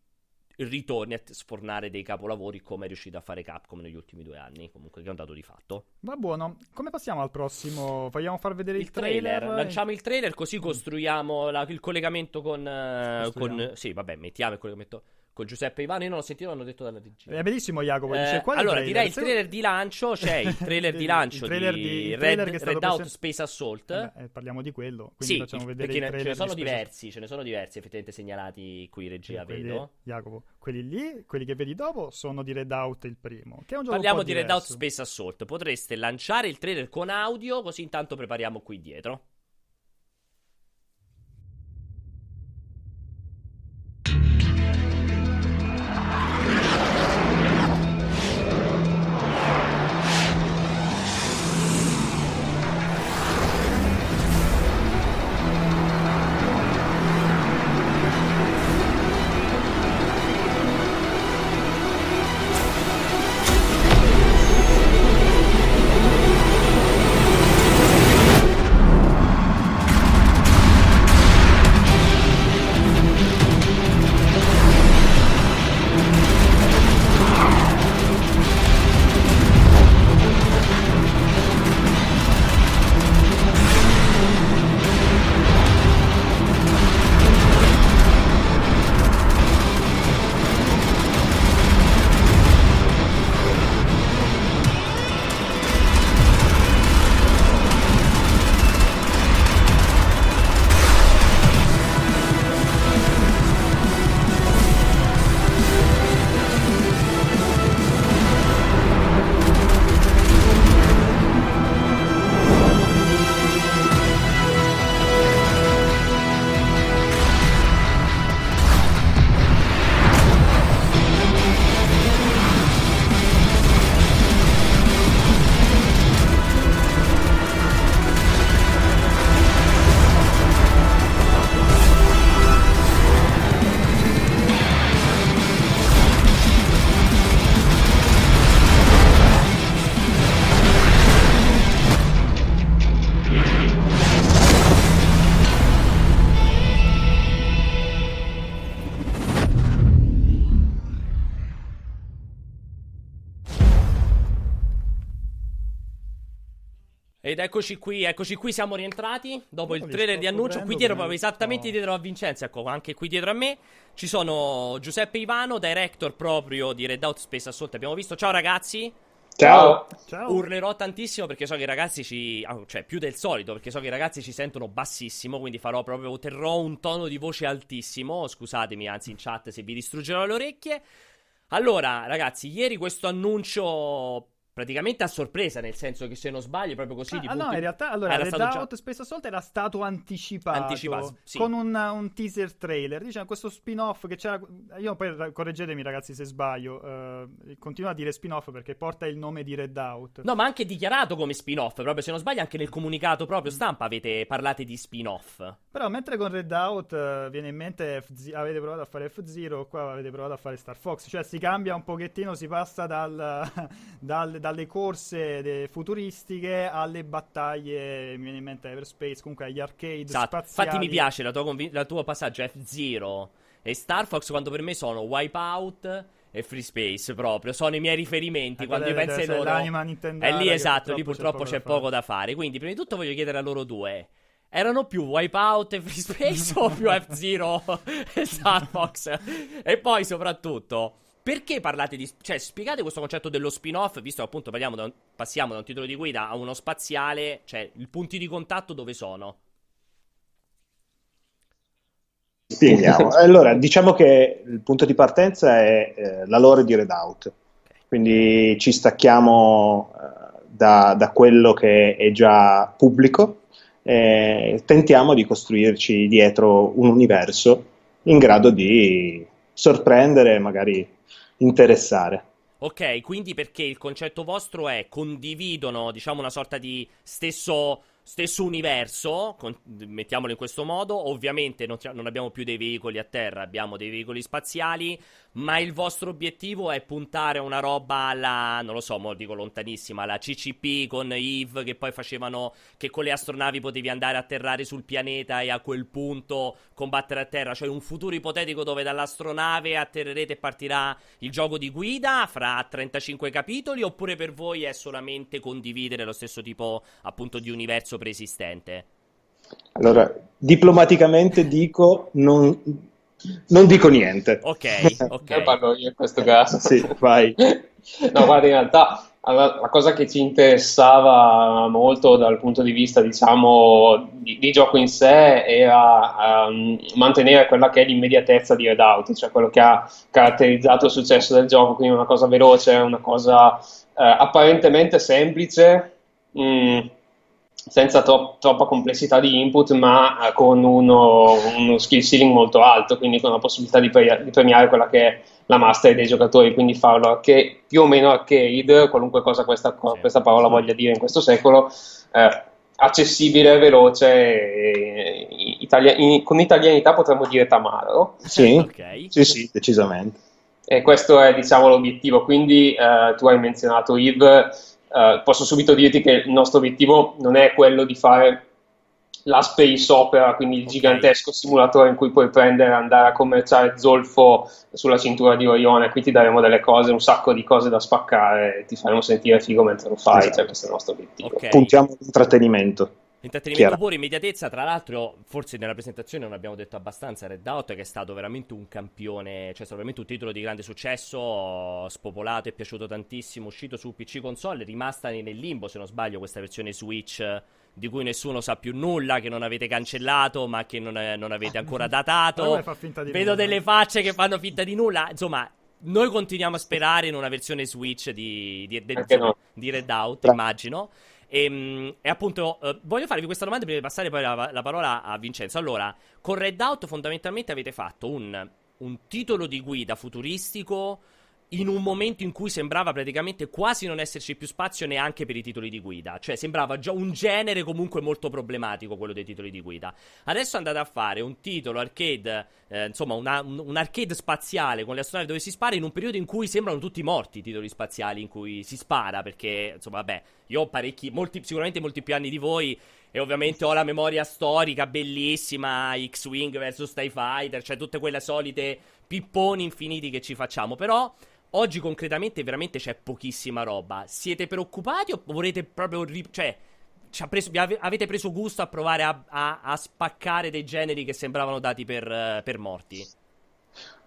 ritorni a sfornare dei capolavori come è riuscito a fare Capcom negli ultimi due anni, comunque che è un dato di fatto. Va buono, come passiamo al prossimo? Vogliamo far vedere il, il trailer? trailer? Lanciamo il trailer così costruiamo la, il collegamento con, uh, con... Sì, vabbè, mettiamo il collegamento con Giuseppe Ivano. Io non l'ho sentito, l'hanno detto dalla regia. È bellissimo, Jacopo. Eh, dice, allora, trailer? direi il trailer di lancio. C'è il trailer di lancio il trailer di, di Red, Red Out Space Assault. Eh parliamo di quello. Quindi sì, facciamo vedere il trailer. Ce ne sono diversi, ce ne sono diversi effettivamente segnalati qui, regia, quelli, vedo. Jacopo, quelli lì, quelli che vedi dopo, sono di Red Out il primo. Che è un gioco Parliamo di Red Out Space Assault. Potreste lanciare il trailer con audio, così intanto prepariamo qui dietro. Ed eccoci qui, eccoci qui, siamo rientrati dopo il trailer di annuncio. Qui dietro, proprio esattamente no. dietro a Vincenzo, ecco, anche qui dietro a me ci sono Giuseppe Ivano, director proprio di Red Out Space Assault. Abbiamo visto. Ciao ragazzi. Ciao. Ciao. Urlerò tantissimo perché so che i ragazzi ci. Ah, cioè, più del solito, perché so che i ragazzi ci sentono bassissimo. Quindi farò proprio. Terrò un tono di voce altissimo. Scusatemi, anzi, in chat se vi distruggerò le orecchie. Allora, ragazzi, ieri questo annuncio praticamente a sorpresa, nel senso che se non sbaglio, proprio così. Ah, di ah no, in realtà allora era Red Out già... Space Assault era stato anticipato, anticipato sì. con un, un, teaser trailer. Diciamo questo spin-off che c'era. Io poi correggetemi, ragazzi, se sbaglio. Uh, continuo a dire spin-off perché porta il nome di Red Out. No, ma anche dichiarato come spin-off. Proprio se non sbaglio, anche nel comunicato proprio stampa avete parlato di spin-off. Però mentre con Red Out uh, viene in mente F- avete provato a fare F-Zero, qua avete provato a fare Star Fox. Cioè si cambia un pochettino, si passa dal, dal, dalle corse futuristiche alle battaglie, mi viene in mente Everspace, comunque agli arcade esatto. spaziali. Infatti mi piace la tua, conv- la tua passaggio F-Zero e Star Fox quando per me sono Wipeout e Free Space proprio, sono i miei riferimenti eh, quando io penso ai loro... È lì esatto, lì purtroppo c'è, poco, c'è da poco da fare. Quindi prima di tutto voglio chiedere a loro due erano più Wipeout e Free Space o più F-Zero e Star Fox? e poi soprattutto, perché parlate di... Cioè, spiegate questo concetto dello spin-off, visto che appunto da un, passiamo da un titolo di guida a uno spaziale, cioè, i punti di contatto dove sono? Spieghiamo. allora, diciamo che il punto di partenza è eh, la lore di Redout. Quindi ci stacchiamo eh, da, da, quello che è già pubblico e tentiamo di costruirci dietro un universo in grado di sorprendere magari interessare. Ok, quindi perché il concetto vostro è condividono, diciamo, una sorta di stesso stesso universo, con, mettiamolo in questo modo, ovviamente non, non, abbiamo più dei veicoli a terra, abbiamo dei veicoli spaziali, ma il vostro obiettivo è puntare a una roba alla, non lo so, mo dico lontanissima, alla CCP con Eve che poi facevano, che con le astronavi potevi andare a atterrare sul pianeta e a quel punto combattere a terra, cioè un futuro ipotetico dove dall'astronave atterrerete e partirà il gioco di guida fra 35 capitoli, oppure per voi è solamente condividere lo stesso tipo appunto di universo preesistente? Allora, diplomaticamente dico non, non dico niente. Ok, ok. Io parlo io in questo caso. sì, vai. no, guarda, in realtà la cosa che ci interessava molto dal punto di vista, diciamo, di, di gioco in sé era um, mantenere quella che è l'immediatezza di Redout, cioè quello che ha caratterizzato il successo del gioco, quindi una cosa veloce, una cosa uh, apparentemente semplice, mh, mm, senza tro- troppa complessità di input, ma con uno, uno, skill ceiling molto alto, quindi con la possibilità di, pre- di, premiare quella che è la master dei giocatori, quindi farlo anche più o meno arcade, qualunque cosa questa, sì. questa parola voglia dire in questo secolo, eh, accessibile, veloce, e, italia- in, con italianità potremmo dire tamaro. Sì, okay. sì, sì, decisamente. E questo è diciamo l'obiettivo, quindi eh, tu hai menzionato Yves Uh, posso subito dirti che il nostro obiettivo non è quello di fare la space opera, quindi il okay. gigantesco simulatore in cui puoi prendere e andare a commerciare zolfo sulla cintura di Orione. Qui ti daremo delle cose, un sacco di cose da spaccare, ti faremo sentire figo mentre lo fai. Esatto. Cioè, questo è il nostro obiettivo. Okay. Puntiamo all'intrattenimento. Intrattenimento pure, immediatezza. Tra l'altro, forse nella presentazione non abbiamo detto abbastanza. Red Out, che è stato veramente un campione, cioè è stato veramente un titolo di grande successo, spopolato, è piaciuto tantissimo. Uscito su PC console, rimasta nel limbo, se non sbaglio, questa versione Switch di cui nessuno sa più nulla, che non avete cancellato, ma che non, non avete ancora datato. Vedo nulla. delle facce che fanno finta di nulla. Insomma, noi continuiamo a sperare in una versione Switch di, di, di, no. di Red Out, immagino. E, ehm, e appunto, uh, voglio farvi questa domanda prima di passare poi la, la, parola a Vincenzo. Allora, con Red Out fondamentalmente avete fatto un, un titolo di guida futuristico in un momento in cui sembrava praticamente quasi non esserci più spazio neanche per i titoli di guida. Cioè, sembrava già un genere comunque molto problematico quello dei titoli di guida. Adesso andate a fare un titolo arcade, eh, insomma, una, un, arcade spaziale con le astronavi dove si spara in un periodo in cui sembrano tutti morti i titoli spaziali in cui si spara. Perché, insomma, vabbè, io ho parecchi, molti, sicuramente molti più anni di voi. E ovviamente ho la memoria storica bellissima, X-Wing vs TIE Fighter, cioè tutte quelle solite pipponi infiniti che ci facciamo. Però Oggi concretamente veramente c'è pochissima roba. Siete preoccupati o volete proprio... Ri- cioè, preso, avete preso gusto a provare a, a, a, spaccare dei generi che sembravano dati per, per morti?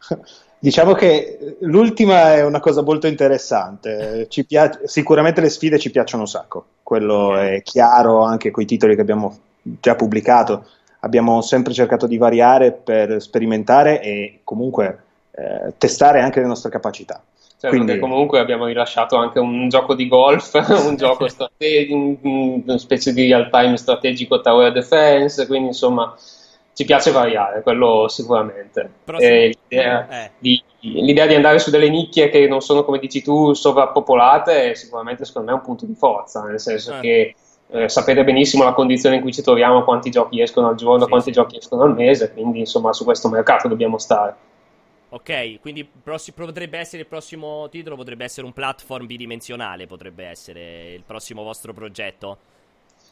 Diciamo che l'ultima è una cosa molto interessante. Piace, sicuramente le sfide ci piacciono un sacco, quello è chiaro anche con i titoli che abbiamo già pubblicato. Abbiamo sempre cercato di variare per sperimentare e comunque eh, testare anche le nostre capacità. Cioè, Quindi... comunque abbiamo rilasciato anche un gioco di golf, un gioco strategico, una specie di real-time strategico tower defense, quindi insomma ci piace variare, quello sicuramente. Eh, l'idea, eh. di, l'idea, di, andare su delle nicchie che non sono, come dici tu, sovrappopolate è sicuramente secondo me un punto di forza, nel senso eh. che eh, sapete benissimo la condizione in cui ci troviamo, quanti giochi escono al giorno, sì, quanti sì. giochi escono al mese, quindi insomma su questo mercato dobbiamo stare. Ok, quindi prossi- potrebbe essere il prossimo titolo, potrebbe essere un platform bidimensionale, potrebbe essere il prossimo vostro progetto.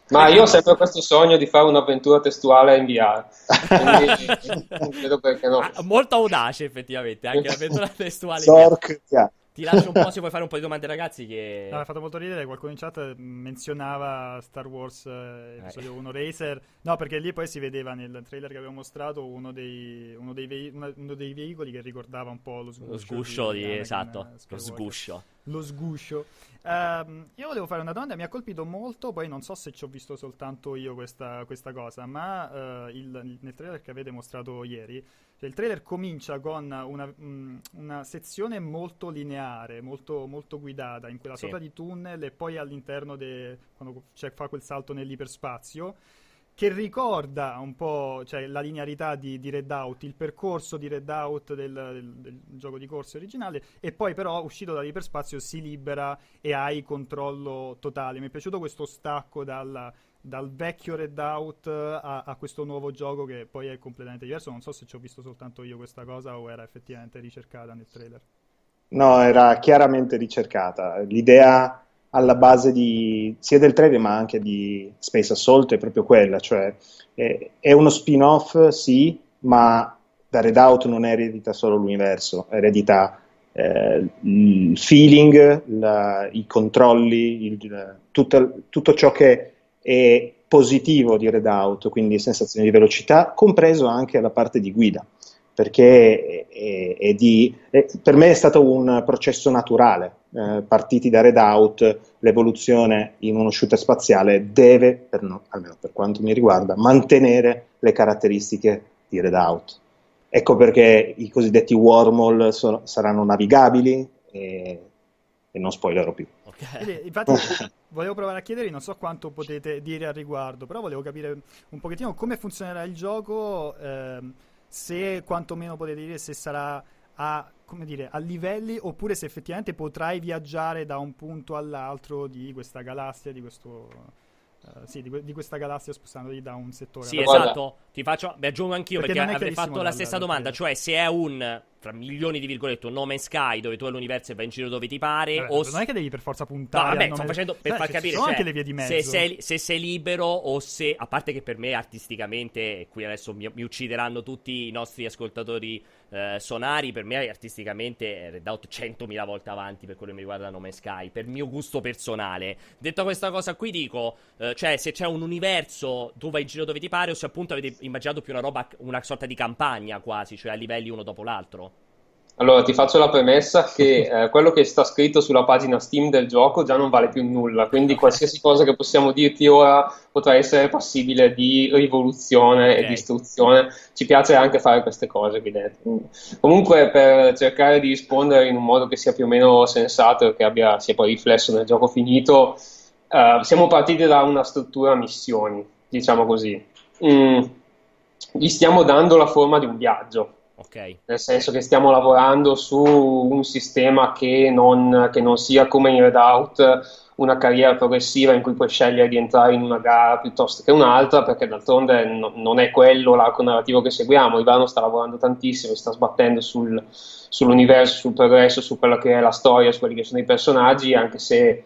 Ma io ho sempre questo sogno di fare un'avventura testuale in VR. Quindi non vedo perché no. Ah, molto audace, effettivamente, anche l'avventura testuale. Zork, yeah. Ti lascio un po', se vuoi fare un po' di domande, ragazzi. Che... No, ha fatto molto ridere. Qualcuno in chat menzionava Star Wars eh, episodio eh. 1 Racer. No, perché lì poi si vedeva nel trailer che avevo mostrato uno dei, uno dei, ve- uno dei veicoli che ricordava un po' lo sguscio. Lo sguscio di, di esatto. Lo sguscio. Lo sguscio. Um, io volevo fare una domanda, mi ha colpito molto, poi non so se ci ho visto soltanto io questa, questa cosa, ma uh, il, nel trailer che avete mostrato ieri, cioè il trailer comincia con una, um, una sezione molto lineare, molto, molto, guidata, in quella sì. sorta di tunnel e poi all'interno, de, quando fa quel salto nell'iperspazio che ricorda un po' cioè, la linearità di, di Redout, il percorso di Redout del, del, del gioco di corse originale, e poi però uscito dall'iperspazio si libera e hai controllo totale. Mi è piaciuto questo stacco dal, dal vecchio Redout a, a questo nuovo gioco che poi è completamente diverso. Non so se ci ho visto soltanto io questa cosa o era effettivamente ricercata nel trailer. No, era chiaramente ricercata. L'idea alla base di, sia del trailer ma anche di Space Assault è proprio quella, cioè è, è uno spin-off sì, ma da Redout non eredita solo l'universo, eredita eh, il feeling, la, i controlli, il, tutto, tutto, ciò che è positivo di Redout, quindi sensazioni di velocità, compreso anche la parte di guida perché è, è di, per me è stato un processo naturale. Eh, partiti da Redout, l'evoluzione in uno shooter spaziale deve, per no, almeno per quanto mi riguarda, mantenere le caratteristiche di Redout. Ecco perché i cosiddetti wormhole sono, saranno navigabili e, e, non spoilerò più. Okay. Infatti, volevo provare a chiedervi, non so quanto potete dire al riguardo, però volevo capire un pochettino come funzionerà il gioco. Ehm, se quantomeno potete dire se sarà a, dire, a, livelli oppure se effettivamente potrai viaggiare da un punto all'altro di questa galassia, di questo Uh, sì, di, di, questa galassia spostandoli da un settore Sì, esatto. Ti faccio, vi aggiungo anch'io perché, perché avrei fatto la stessa domanda. Cioè, se è un tra milioni di virgolette un No Man's Sky dove tu hai l'universo e vai in giro dove ti pare. Vabbè, o non è che devi per forza puntare. No, vabbè, sto facendo per Beh, far capire. Sono cioè, anche le vie di mezzo. Se sei, se sei, libero o se, a parte che per me artisticamente, e qui adesso mi, mi uccideranno tutti i nostri ascoltatori eh, sonari, per me artisticamente è Redout 100.000 volte avanti per quello che mi riguarda No Man's Sky, per mio gusto personale. Detto questa cosa qui dico, eh, cioè se c'è un universo, tu vai in giro dove ti pare o se appunto avete immaginato più una roba, una sorta di campagna quasi, cioè a livelli uno dopo l'altro. Allora, ti faccio la premessa che eh, quello che sta scritto sulla pagina Steam del gioco già non vale più nulla, quindi qualsiasi cosa che possiamo dirti ora potrà essere passibile di rivoluzione okay. e distruzione. Ci piace anche fare queste cose qui dentro. Comunque, per cercare di rispondere in un modo che sia più o meno sensato e che abbia, sia poi riflesso nel gioco finito, eh, siamo partiti da una struttura missioni, diciamo così. Mm, gli stiamo dando la forma di un viaggio Okay. Nel senso che stiamo lavorando su un sistema che non, che non sia come in Redout una carriera progressiva in cui puoi scegliere di entrare in una gara piuttosto che un'altra, perché d'altronde no, non è quello l'arco narrativo che seguiamo. Ivano sta lavorando tantissimo, sta sbattendo sul, sull'universo, sul progresso, su quella che è la storia, su quelli che sono i personaggi, anche se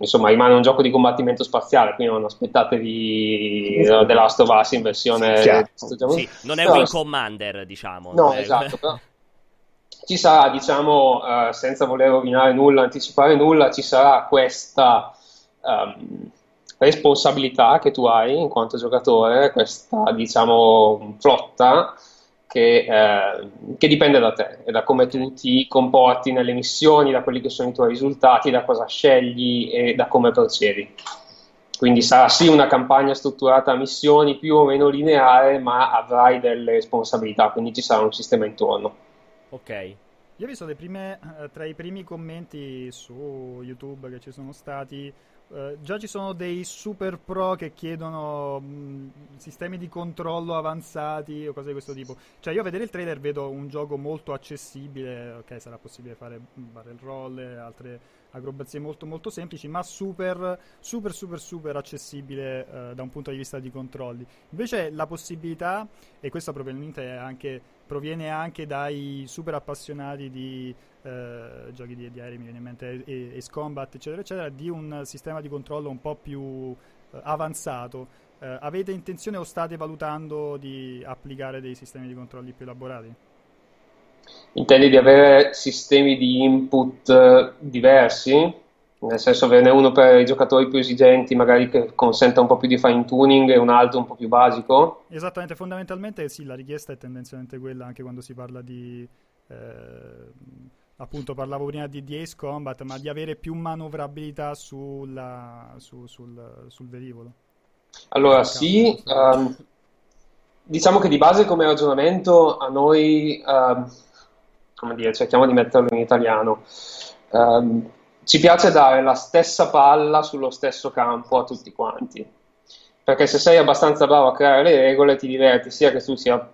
insomma rimane un gioco di combattimento spaziale, quindi non aspettatevi uh, The Last of Us in versione... Sì, non è un Wing Commander, diciamo. No, esatto, però ci sarà, diciamo, uh, senza voler rovinare nulla, anticipare nulla, ci sarà questa... Um, responsabilità che tu hai in quanto giocatore, questa diciamo flotta che, eh, che, dipende da te e da come tu ti comporti nelle missioni, da quelli che sono i tuoi risultati, da cosa scegli e da come procedi. Quindi sarà sì una campagna strutturata a missioni più o meno lineare, ma avrai delle responsabilità, quindi ci sarà un sistema intorno. Ok. Io ho visto prime, eh, tra i primi commenti su YouTube che ci sono stati, eh, già ci sono dei super pro che chiedono mh, mm, sistemi di controllo avanzati o cose di questo tipo. Cioè, io a vedere il trailer vedo un gioco molto accessibile. Ok, sarà possibile fare barrel roll e altre acrobazie molto molto semplici, ma super super super super accessibile eh, da un punto di vista di controlli. Invece la possibilità, e questa probabilmente anche, proviene anche dai super appassionati di eh, giochi di, di, aerei, mi viene in mente Ace Combat, eccetera, eccetera, di un sistema di controllo un po' più eh, avanzato. Eh, avete intenzione o state valutando di applicare dei sistemi di controlli più elaborati? Intendi di avere sistemi di input eh, diversi? Nel senso averne uno per i giocatori più esigenti, magari che consenta un po' più di fine tuning e un altro un po' più basico? Esattamente, fondamentalmente sì, la richiesta è tendenzialmente quella anche quando si parla di eh, appunto parlavo prima di, di Ace Combat, ma di avere più manovrabilità sulla, su, sul, sul velivolo. Allora sì, um, diciamo che di base come ragionamento a noi, um, come dire, cerchiamo di metterlo in italiano, um, ci piace dare la stessa palla sullo stesso campo a tutti quanti. Perché se sei abbastanza bravo a creare le regole ti diverti sia che tu sia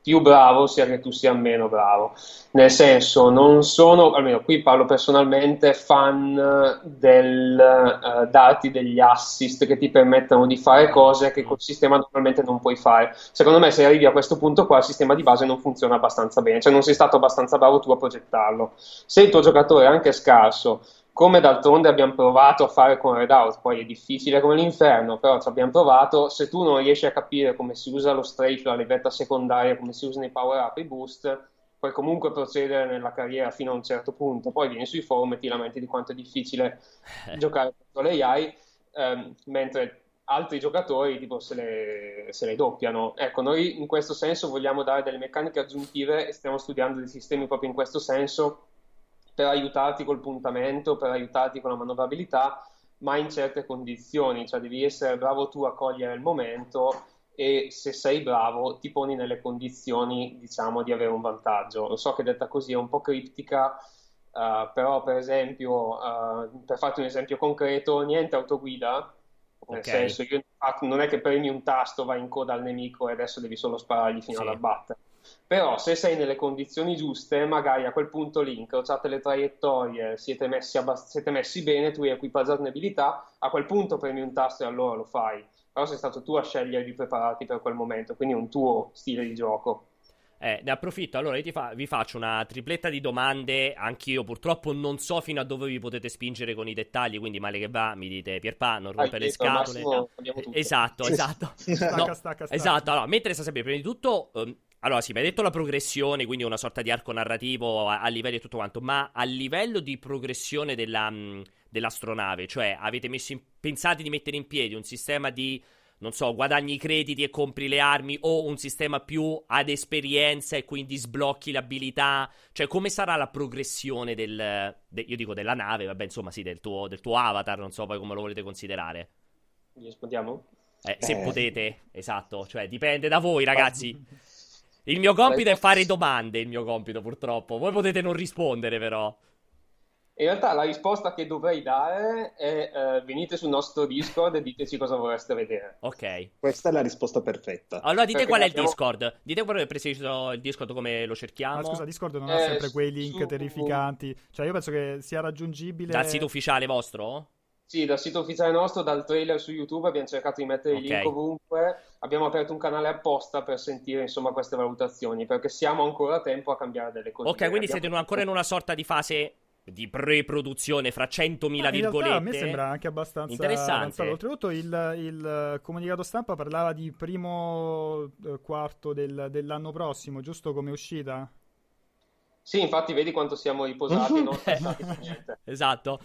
più bravo sia che tu sia meno bravo. Nel senso, non sono, almeno qui parlo personalmente, fan del uh, darti degli assist che ti permettano di fare cose che col sistema normalmente non puoi fare. Secondo me, se arrivi a questo punto qua, il sistema di base non funziona abbastanza bene, cioè non sei stato abbastanza bravo tu a progettarlo. Se il tuo giocatore è anche scarso, come d'altronde abbiamo provato a fare con Redout, poi è difficile come l'inferno, però ci abbiamo provato, se tu non riesci a capire come si usa lo strafe, la levetta secondaria, come si usano i power up e i boost, puoi comunque procedere nella carriera fino a un certo punto, poi vieni sui forum e ti lamenti di quanto è difficile eh. giocare contro le AI, ehm, mentre altri giocatori tipo se le, se le, doppiano. Ecco, noi in questo senso vogliamo dare delle meccaniche aggiuntive e stiamo studiando dei sistemi proprio in questo senso per aiutarti col puntamento, per aiutarti con la manovrabilità, ma in certe condizioni, cioè devi essere bravo tu a cogliere il momento e se sei bravo ti poni nelle condizioni, diciamo, di avere un vantaggio. Lo so che detta così è un po' criptica, uh, però per esempio, uh, per farti un esempio concreto, niente autoguida, nel okay. senso, io, non è che premi un tasto, vai in coda al nemico e adesso devi solo sparargli fino sì. ad abbattere però se sei nelle condizioni giuste, magari a quel punto lì incrociate le traiettorie, siete messi, abbast- siete messi bene, tu hai equipaggiato un'abilità, a quel punto premi un tasto e allora lo fai. Però sei stato tu a scegliere di prepararti per quel momento, quindi è un tuo stile di gioco. Eh, ne approfitto, allora fa- vi faccio una tripletta di domande, anch'io purtroppo non so fino a dove vi potete spingere con i dettagli, quindi male che va, mi dite Pierpa, non rompere le scatole. No. Esatto, esatto. stacca, no, stacca, stacca. Esatto, allora, mentre sta sempre, prima di tutto, um, allora, sì, mi hai detto la progressione, quindi una sorta di arco narrativo a, a livelli e tutto quanto, ma a livello di progressione della, mh, dell'astronave, cioè avete messo in, pensate di mettere in piedi un sistema di, non so, guadagni i crediti e compri le armi o un sistema più ad esperienza e quindi sblocchi l'abilità? Cioè, come sarà la progressione del, de, io dico della nave, vabbè, insomma, sì, del tuo, del tuo avatar, non so poi come lo volete considerare. Rispondiamo? Eh, se eh. potete, esatto, cioè dipende da voi, ragazzi. Il mio compito è fare domande, il mio compito purtroppo. Voi potete non rispondere però. In realtà la risposta che dovrei dare è uh, venite sul nostro Discord e diteci cosa vorreste vedere. Ok. Questa è la risposta perfetta. Allora dite Perché qual è il abbiamo... Discord. Dite qual è preciso il Discord come lo cerchiamo. Ma scusa, Discord non eh, ha sempre quei link su... terrificanti. Cioè io penso che sia raggiungibile... Dal sito ufficiale vostro? Sì, dal sito ufficiale nostro, dal trailer su YouTube abbiamo cercato di mettere okay. i link ovunque. Abbiamo aperto un canale apposta per sentire insomma queste valutazioni, perché siamo ancora a tempo a cambiare delle cose. Ok, quindi abbiamo... siete ancora in una sorta di fase di pre-produzione fra 100.000 ah, virgolette. a me sembra anche abbastanza interessante. Avanzato. Oltretutto il, il, comunicato stampa parlava di primo eh, quarto del, dell'anno prossimo, giusto come uscita? Sì, infatti vedi quanto siamo riposati, non Esatto.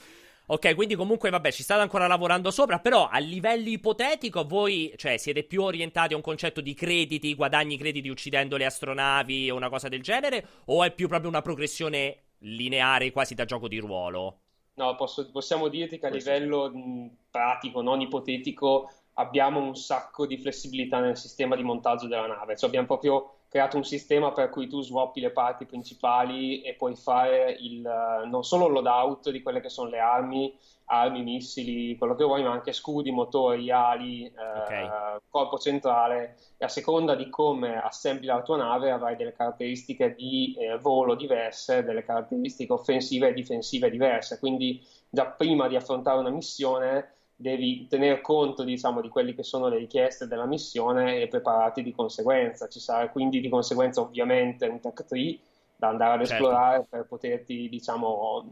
Ok, quindi comunque vabbè, ci state ancora lavorando sopra, però a livello ipotetico voi, cioè, siete più orientati a un concetto di crediti, guadagni crediti uccidendo le astronavi o una cosa del genere, o è più proprio una progressione lineare quasi da gioco di ruolo? No, posso, possiamo dirti che a livello mh, pratico, non ipotetico, abbiamo un sacco di flessibilità nel sistema di montaggio della nave, cioè abbiamo proprio creato un sistema per cui tu swappi le parti principali e puoi fare il, non solo il loadout di quelle che sono le armi, armi, missili, quello che vuoi, ma anche scudi, motori, ali, okay. eh, corpo centrale e a seconda di come assembli la tua nave avrai delle caratteristiche di eh, volo diverse, delle caratteristiche offensive e difensive diverse, quindi già prima di affrontare una missione devi tener conto diciamo, di quelle che sono le richieste della missione e prepararti di conseguenza. Ci sarà quindi di conseguenza ovviamente un tech tree da andare ad certo. esplorare per poterti, diciamo,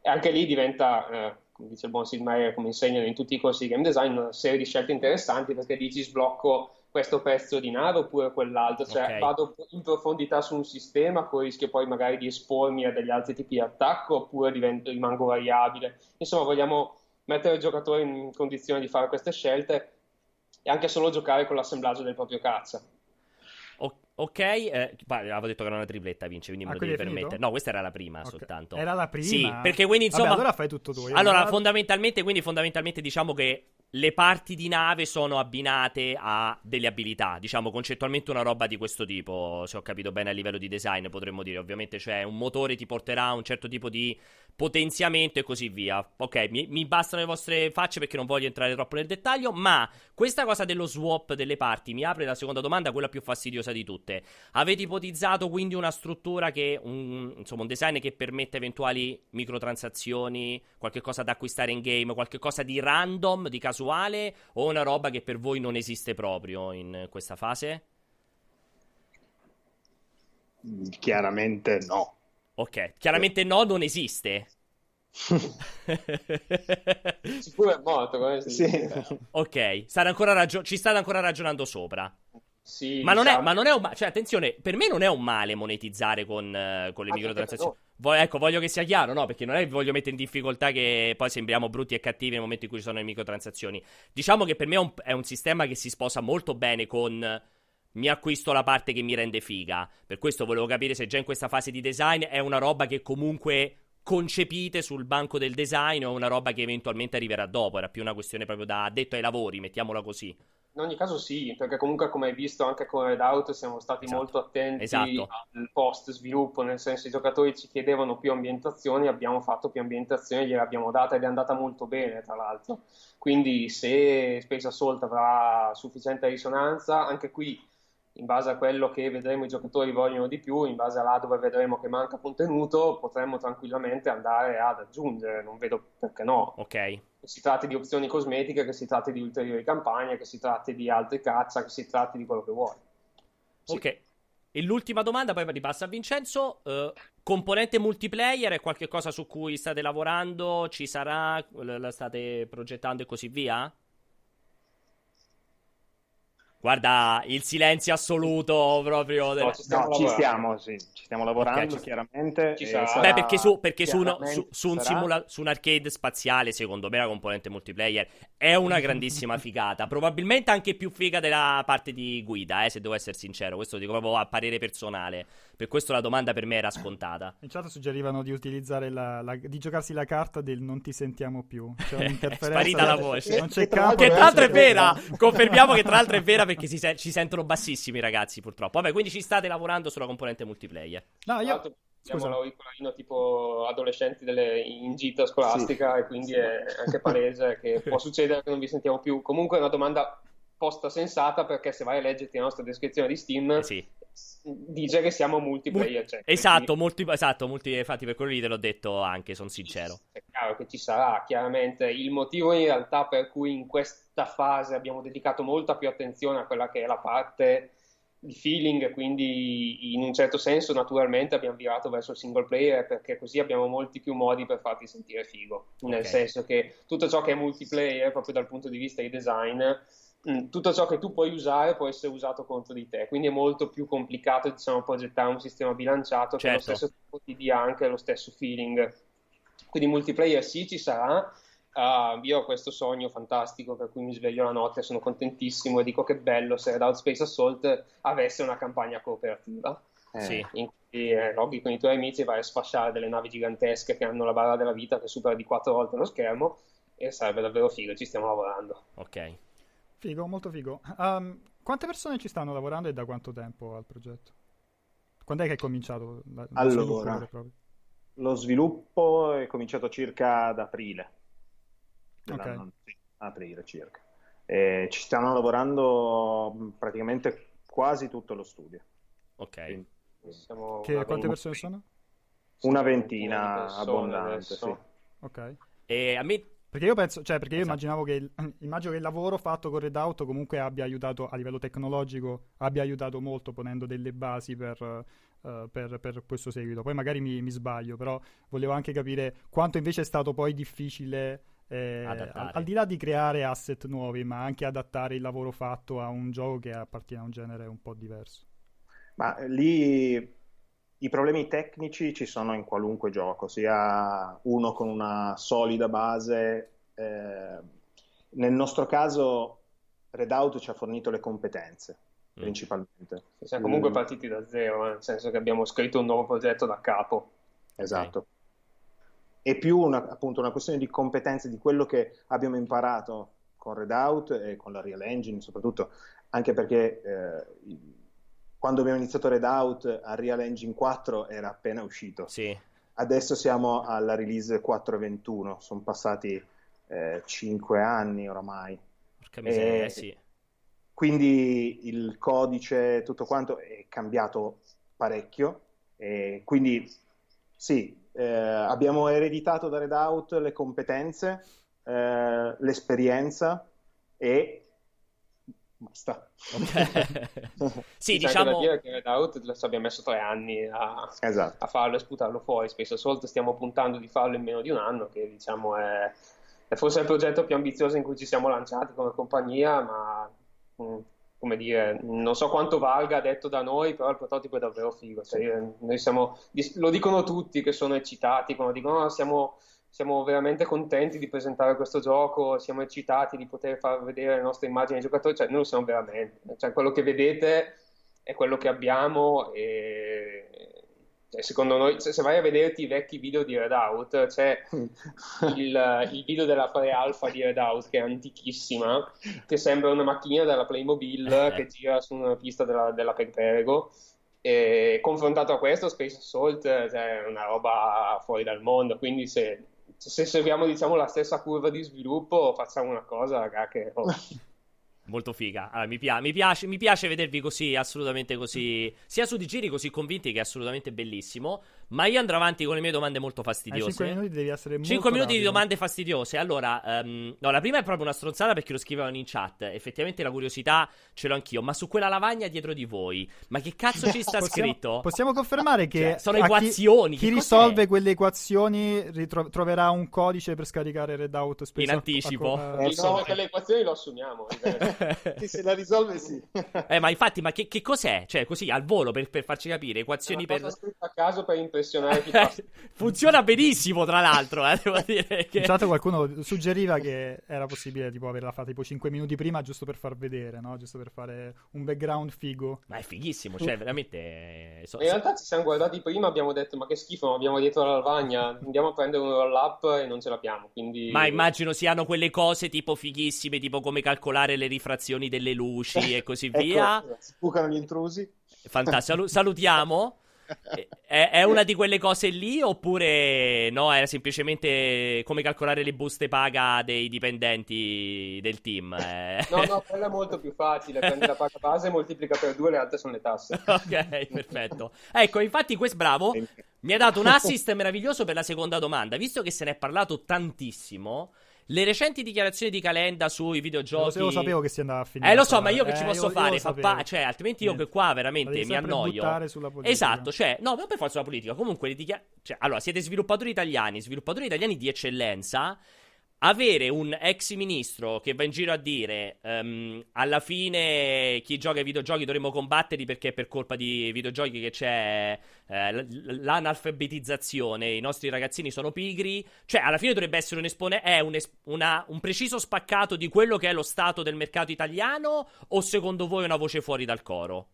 e anche lì diventa, eh, come dice il buon Sid Meier, come insegnano in tutti i corsi di game design, una serie di scelte interessanti perché dici sblocco questo pezzo di nave oppure quell'altro, cioè okay. vado in profondità su un sistema, poi rischio poi magari di espormi a degli altri tipi di attacco oppure divento, rimango variabile. Insomma, vogliamo mettere il giocatore in condizione di fare queste scelte e anche solo giocare con l'assemblaggio del proprio cazzo. Ok, eh, avevo detto che era una tripletta, Vince, quindi me ah, lo devi permettere. No, questa era la prima okay. soltanto. Era la prima? Sì, perché quindi insomma... Vabbè, allora fai tutto tu. Allora, fondamentalmente, quindi fondamentalmente diciamo che le parti di nave sono abbinate a delle abilità, diciamo concettualmente una roba di questo tipo, se ho capito bene a livello di design potremmo dire, ovviamente cioè un motore ti porterà a un certo tipo di potenziamento e così via. Ok, mi, mi, bastano le vostre facce perché non voglio entrare troppo nel dettaglio, ma questa cosa dello swap delle parti mi apre la seconda domanda, quella più fastidiosa di tutte. Avete ipotizzato quindi una struttura che, un, insomma, un design che permette eventuali microtransazioni, qualche cosa da acquistare in game, qualche cosa di random, di casuale, o una roba che per voi non esiste proprio in questa fase? Chiaramente no. Ok, chiaramente no, non esiste. Sicuro è morto, come si sì. Ok, ragio- ci state ancora ragionando sopra. Sì, ma, non è, diciamo. ma non è un male, cioè attenzione, per me non è un male monetizzare con, uh, con le ah, microtransazioni. No. Vo- ecco, voglio che sia chiaro, no? Perché non è che voglio mettere in difficoltà che poi sembriamo brutti e cattivi nel momento in cui ci sono le microtransazioni. Diciamo che per me è un, è un sistema che si sposa molto bene con mi acquisto la parte che mi rende figa. Per questo volevo capire se già in questa fase di design è una roba che comunque concepite sul banco del design o una roba che eventualmente arriverà dopo. Era più una questione proprio da addetto ai lavori, mettiamola così. In ogni caso sì, perché comunque come hai visto anche con Redout siamo stati esatto. molto attenti esatto. al post sviluppo, nel senso i giocatori ci chiedevano più ambientazioni, abbiamo fatto più ambientazioni, gliele abbiamo date ed è andata molto bene tra l'altro. Quindi se Space Assault avrà sufficiente risonanza, anche qui in base a quello che vedremo i giocatori vogliono di più, in base a là dove vedremo che manca contenuto, potremmo tranquillamente andare ad aggiungere, non vedo perché no. Ok. Che si tratti di opzioni cosmetiche, che si tratti di ulteriori campagne, che si tratti di altri caccia, che si tratti di quello che vuoi. Sì. Ok. E l'ultima domanda, poi ripassa a Vincenzo. Uh, componente multiplayer è qualcosa su cui state lavorando? Ci sarà? La state progettando e così via? Guarda, il silenzio assoluto proprio. Del... No, ci stiamo, no, ci stiamo, sì, ci stiamo lavorando okay, chiaramente. Ci sarà... Beh, perché, su, perché su, uno, su, su, un simula- su, un arcade spaziale, secondo me, la componente multiplayer è una grandissima figata. Probabilmente anche più figa della parte di guida, eh, se devo essere sincero. Questo lo dico proprio a parere personale. Per questo la domanda per me era scontata. In chat suggerivano di utilizzare la, la, di giocarsi la carta del non ti sentiamo più. C'è un'interferenza. Sparita la voce. Non c'è campo. Che tra l'altro è vera. Confermiamo che tra l'altro è vera perché se- ci sentono bassissimi ragazzi, purtroppo. Vabbè, quindi ci state lavorando sulla componente multiplayer. No, io. Siamo l'auricolino tipo adolescenti delle, in gita scolastica sì. e quindi è anche palese che può succedere che non vi sentiamo più. Comunque è una domanda posta sensata perché se vai a leggerti la nostra descrizione di Steam eh sì dice che siamo multiplayer. Cioè, esatto, multi, esatto, multi, infatti per quello lì te l'ho detto anche, sono sincero. È chiaro che ci sarà, chiaramente. Il motivo in realtà per cui in questa fase abbiamo dedicato molta più attenzione a quella che è la parte di feeling, quindi in un certo senso naturalmente abbiamo virato verso il single player perché così abbiamo molti più modi per farti sentire figo, nel okay. senso che tutto ciò che è multiplayer proprio dal punto di vista di design tutto ciò che tu puoi usare può essere usato contro di te, quindi è molto più complicato diciamo, progettare un sistema bilanciato certo. che allo certo. stesso tempo ti dia anche lo stesso feeling. quindi multiplayer sì ci sarà. Uh, io ho questo sogno fantastico per cui mi sveglio la notte, sono contentissimo e dico che bello se Red Out Space Assault avesse una campagna cooperativa. Eh. Sì. In cui eh, loghi con i tuoi amici vai a sfasciare delle navi gigantesche che hanno la barra della vita che supera di quattro volte lo schermo e sarebbe davvero figo, ci stiamo lavorando. Ok. Figo, molto figo. Um, quante persone ci stanno lavorando e da quanto tempo al progetto? Quando è che è cominciato? La, allora, sviluppo lo sviluppo è cominciato circa ad aprile. Okay. Sì, aprile circa. E ci stanno lavorando praticamente quasi tutto lo studio. Ok. Che, quante persone sono? Una ventina abbondante, sì. Ok. E a me perché io penso, cioè, perché io esatto. immaginavo che il, immagino che il lavoro fatto con Redout comunque abbia aiutato a livello tecnologico, abbia aiutato molto ponendo delle basi per, uh, per, per questo seguito. Poi magari mi, mi, sbaglio, però volevo anche capire quanto invece è stato poi difficile, eh, al, al, di là di creare asset nuovi, ma anche adattare il lavoro fatto a un gioco che appartiene a un genere un po' diverso. Ma lì i problemi tecnici ci sono in qualunque gioco, sia uno con una solida base. Eh, nel nostro caso, Redout ci ha fornito le competenze mm. principalmente. Siamo comunque mm. partiti da zero, eh, nel senso che abbiamo scritto un nuovo progetto da capo. Esatto. Okay. È più una, appunto una questione di competenze, di quello che abbiamo imparato con Redout e con la Real Engine, soprattutto anche perché eh, quando abbiamo iniziato Redout, Unreal Engine 4 era appena uscito. Sì. Adesso siamo alla release 4.21, sono passati eh, 5 anni oramai. Porca miseria, e, sì. Quindi il codice, tutto quanto è cambiato parecchio. E quindi sì, eh, abbiamo ereditato da Redout le competenze, eh, l'esperienza e basta. Okay. sì, diciamo... Da dire che Redout abbiamo messo tre anni a, esatto. a, farlo e sputarlo fuori. Space Assault stiamo puntando di farlo in meno di un anno, che diciamo è, è forse il progetto più ambizioso in cui ci siamo lanciati come compagnia, ma mh, mm, come dire, non so quanto valga detto da noi, però il prototipo è davvero figo. Cioè, noi siamo, lo dicono tutti che sono eccitati quando dicono no, siamo siamo veramente contenti di presentare questo gioco, siamo eccitati di poter far vedere le nostre immagini ai giocatori, cioè noi lo siamo veramente, cioè, quello che vedete è quello che abbiamo e cioè, secondo noi, se, vai a vederti i vecchi video di Redout, c'è il, il, video della pre-alpha di Redout che è antichissima, che sembra una macchinina della Playmobil eh. che gira su una pista della, della Perperego e confrontato a questo Space Assault cioè, è una roba fuori dal mondo quindi se se seguiamo diciamo, la stessa curva di sviluppo facciamo una cosa raga, che oh. Molto figa. Allora, mi, pia- mi, piace, mi, piace, vedervi così, assolutamente così, sia su di giri così convinti che è assolutamente bellissimo. Ma io andrò avanti con le mie domande molto fastidiose. 5 minuti devi essere molto 5 minuti rapido. di domande fastidiose. Allora, um, no, la prima è proprio una stronzata perché lo scrivevano in chat. Effettivamente la curiosità ce l'ho anch'io. Ma su quella lavagna dietro di voi, ma che cazzo ci sta possiamo, scritto? Possiamo confermare che cioè, sono equazioni. Chi, chi risolve quelle equazioni ritro- troverà un codice per scaricare Redout Space in anticipo. A, a, a, risolve quelle equazioni lo assumiamo. se la risolve, sì. eh, ma infatti, ma che, che, cos'è? Cioè, così al volo per, per farci capire equazioni per. a caso per impressionare chi passa Funziona benissimo, tra l'altro. Eh, devo dire che... In qualcuno suggeriva che era possibile tipo averla fatta tipo 5 minuti prima, giusto per far vedere, no? Giusto per fare un background figo. Ma è fighissimo, cioè veramente. So, in realtà ci siamo guardati prima, abbiamo detto: Ma che schifo, non abbiamo dietro la lavagna. Andiamo a prendere un roll up e non ce l'abbiamo. Quindi... Ma immagino siano quelle cose tipo fighissime, tipo come calcolare le rifrazioni delle luci e così ecco, via. Spucano gli intrusi. Fantastico, salutiamo. È, è, una di quelle cose lì oppure no? Era semplicemente come calcolare le buste paga dei dipendenti del team? Eh. No, no, quella è molto più facile. Prendi la paga base, moltiplica per due, le altre sono le tasse. ok, perfetto. Ecco, infatti, questo bravo mi ha dato un assist meraviglioso per la seconda domanda. Visto che se ne è parlato tantissimo. Le recenti dichiarazioni di Calenda sui videogiochi. Lo sapevo che si andava a finire. Eh, lo so, ma io che ci posso io, fare? Io pa- cioè, altrimenti io che qua veramente mi annoio. Sulla esatto, cioè, no, non per forza sulla politica. Comunque, le dichiar- cioè, allora, siete sviluppatori italiani, sviluppatori italiani di eccellenza. Avere un ex ministro che va in giro a dire um, alla fine chi gioca ai videogiochi dovremmo combatterli perché è per colpa di videogiochi che c'è eh, l'analfabetizzazione, i nostri ragazzini sono pigri, cioè alla fine dovrebbe essere un, espone- è un, es- una, un preciso spaccato di quello che è lo stato del mercato italiano o secondo voi è una voce fuori dal coro?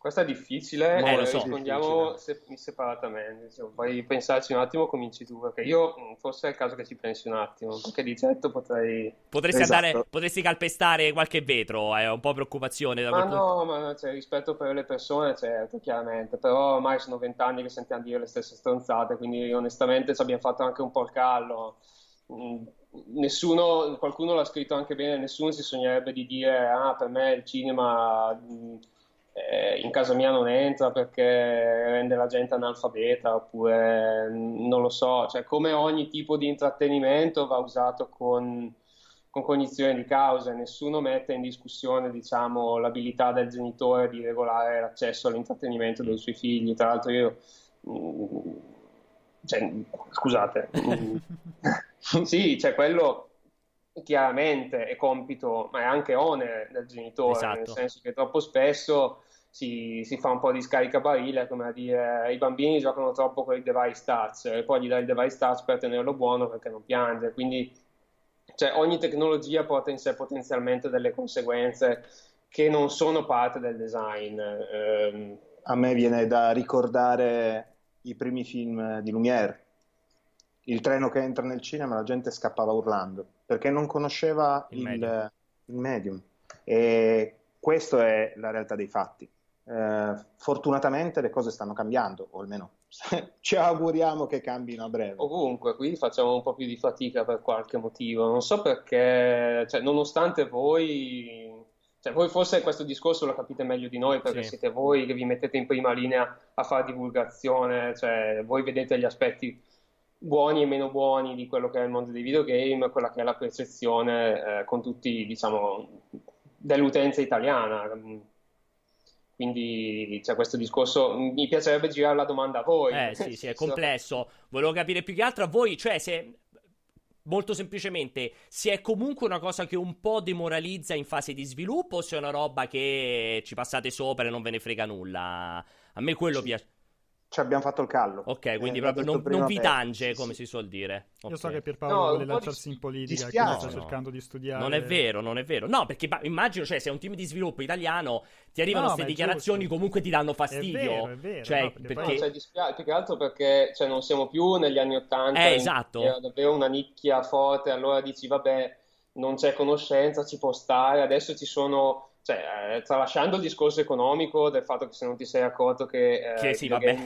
Questa è difficile, eh, lo so. rispondiamo se- separatamente. Se vuoi pensarci un attimo, cominci tu, perché io mm, forse è il caso che ci pensi un attimo, perché di certo potrei... Potresti, esatto. andare, potresti calpestare qualche vetro, è eh, un po' preoccupazione. Da ma no, punto. ma cioè, rispetto per le persone, certo, chiaramente, però ormai sono vent'anni che sentiamo dire le stesse stronzate, quindi onestamente ci abbiamo fatto anche un po' il callo. Mm, nessuno, qualcuno l'ha scritto anche bene, nessuno si sognerebbe di dire, ah, per me il cinema... Mm, eh, in casa mia non entra perché rende la gente analfabeta oppure non lo so, cioè come ogni tipo di intrattenimento va usato con, con cognizione di causa, nessuno mette in discussione diciamo, l'abilità del genitore di regolare l'accesso all'intrattenimento dei suoi figli, tra l'altro io... Mm, cioè, scusate, mm, sì, cioè quello chiaramente è compito, ma è anche onere del genitore, esatto. nel senso che troppo spesso si, si, fa un po' di scaricabarile, come a dire i bambini giocano troppo con il device touch e poi gli dai il device touch per tenerlo buono perché non piange, quindi cioè, ogni tecnologia porta in sé potenzialmente delle conseguenze che non sono parte del design. Eh, a me viene da ricordare i primi film di Lumière, il treno che entra nel cinema, la gente scappava urlando perché non conosceva il, il, medium. il medium. E questa è la realtà dei fatti. Eh, fortunatamente le cose stanno cambiando, o almeno ci auguriamo che cambino a breve. Ovunque, qui facciamo un po' più di fatica per qualche motivo. Non so perché, cioè, nonostante voi, cioè, voi forse questo discorso lo capite meglio di noi perché sì. siete voi che vi mettete in prima linea a fare divulgazione, cioè, voi vedete gli aspetti buoni e meno buoni di quello che è il mondo dei videogame, quella che è la percezione eh, con tutti, diciamo, dell'utenza italiana. Quindi c'è questo discorso. Mi piacerebbe girare la domanda a voi. Eh sì, sì, è complesso. Volevo capire più che altro a voi, cioè se molto semplicemente, se è comunque una cosa che un po' demoralizza in fase di sviluppo o se è una roba che ci passate sopra e non ve ne frega nulla? A me quello piace ci abbiamo fatto il callo. Ok, quindi eh, proprio non, non, vi tange, come sì. si suol dire. Okay. Io so che Pierpaolo no, vuole lanciarsi di... in politica, che sta no. cercando di studiare. Non è vero, non è vero. No, perché immagino, cioè, se è un team di sviluppo italiano, ti arrivano queste dichiarazioni, giusto. comunque ti danno fastidio. È vero, è vero. Cioè, no, perché... perché... Cioè, dispiace, più che altro perché cioè, non siamo più negli anni Ottanta. Eh, esatto. Era davvero una nicchia forte, allora dici, vabbè, non c'è conoscenza, ci può stare, adesso ci sono cioè, eh, tralasciando il discorso economico del fatto che se non ti sei accorto che, eh, che sì, vabbè.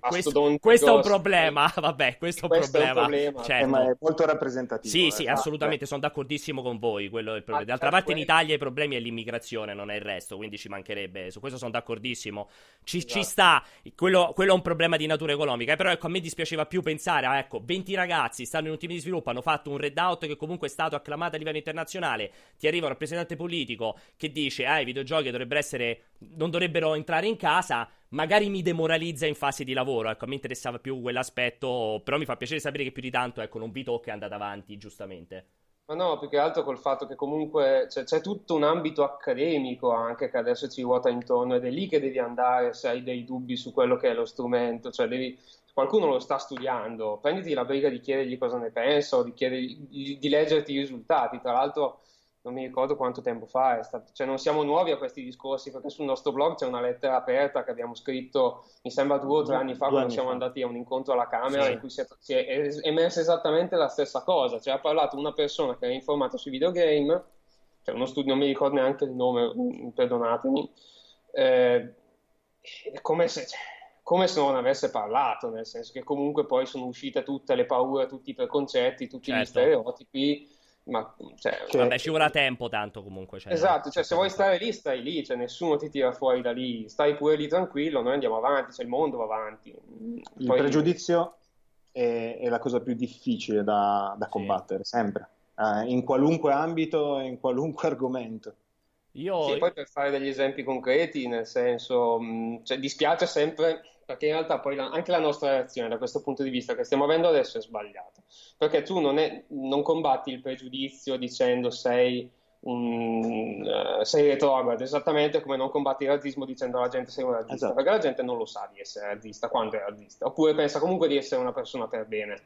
questo, questo, è un problema, vabbè, questo, questo è un problema, certo. ma è molto rappresentativo. Sì, eh, sì, assolutamente, sono d'accordissimo con voi, quello è il problema. D'altra parte in Italia i problemi è l'immigrazione, non è il resto, quindi ci mancherebbe, su questo sono d'accordissimo. Ci, esatto. ci sta, quello, quello, è un problema di natura economica, però ecco, a me dispiaceva più pensare a, ecco, 20 ragazzi stanno in un team di sviluppo, hanno fatto un readout che comunque è stato acclamato a livello internazionale, ti arriva un rappresentante politico che dice, ah, i videogiochi dovrebbero essere, non dovrebbero entrare in casa, magari mi demoralizza in fase di lavoro. Ecco, a me interessava più quell'aspetto, però mi fa piacere sapere che più di tanto, ecco, non vi tocca è andata avanti, giustamente. Ma no, più che altro col fatto che comunque c'è, c'è, tutto un ambito accademico anche che adesso ci ruota intorno ed è lì che devi andare se hai dei dubbi su quello che è lo strumento, cioè devi, qualcuno lo sta studiando, prenditi la briga di chiedergli cosa ne pensa o di, di, di leggerti i risultati. Tra l'altro non mi ricordo quanto tempo fa è stato, cioè non siamo nuovi a questi discorsi perché sul nostro blog c'è una lettera aperta che abbiamo scritto, mi sembra due o tre anni fa, quando siamo fa. andati a un incontro alla Camera sì. in cui si è, si è, emersa esattamente la stessa cosa, cioè ha parlato una persona che era informata sui videogame, cioè uno studio, non mi ricordo neanche il nome, mm, perdonatemi, eh, come se... Cioè, come se non avesse parlato, nel senso che comunque poi sono uscite tutte le paure, tutti i preconcetti, tutti certo. gli stereotipi, ma cioè, cioè, vabbè, ci vorrà tempo tanto comunque. Cioè, esatto, cioè, se vuoi stare lì, stai lì, cioè, nessuno ti tira fuori da lì, stai pure lì tranquillo, noi andiamo avanti, cioè, il mondo va avanti. Il Poi... pregiudizio è, è, la cosa più difficile da, da combattere, sì. sempre, eh, in qualunque ambito e in qualunque argomento. Io... Sì, poi per fare degli esempi concreti, nel senso, mh, cioè, dispiace sempre perché in realtà poi la, anche la nostra reazione da questo punto di vista che stiamo avendo adesso è sbagliata, perché tu non, è, non combatti il pregiudizio dicendo sei un, uh, sei retrogrado, esattamente come non combatti il razzismo dicendo alla gente sei un razzista, esatto. perché la gente non lo sa di essere razzista quando è razzista, oppure pensa comunque di essere una persona per bene.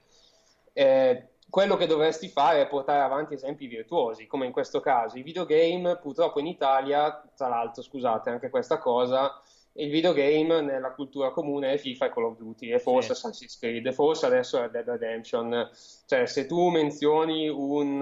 Eh, quello che dovresti fare è portare avanti esempi virtuosi, come in questo caso. I videogame, purtroppo in Italia, tra l'altro, scusate anche questa cosa, il videogame nella cultura comune è FIFA e Call of Duty e forse sì. Assassin's Creed e forse adesso è Dead Redemption. Cioè, se tu menzioni un,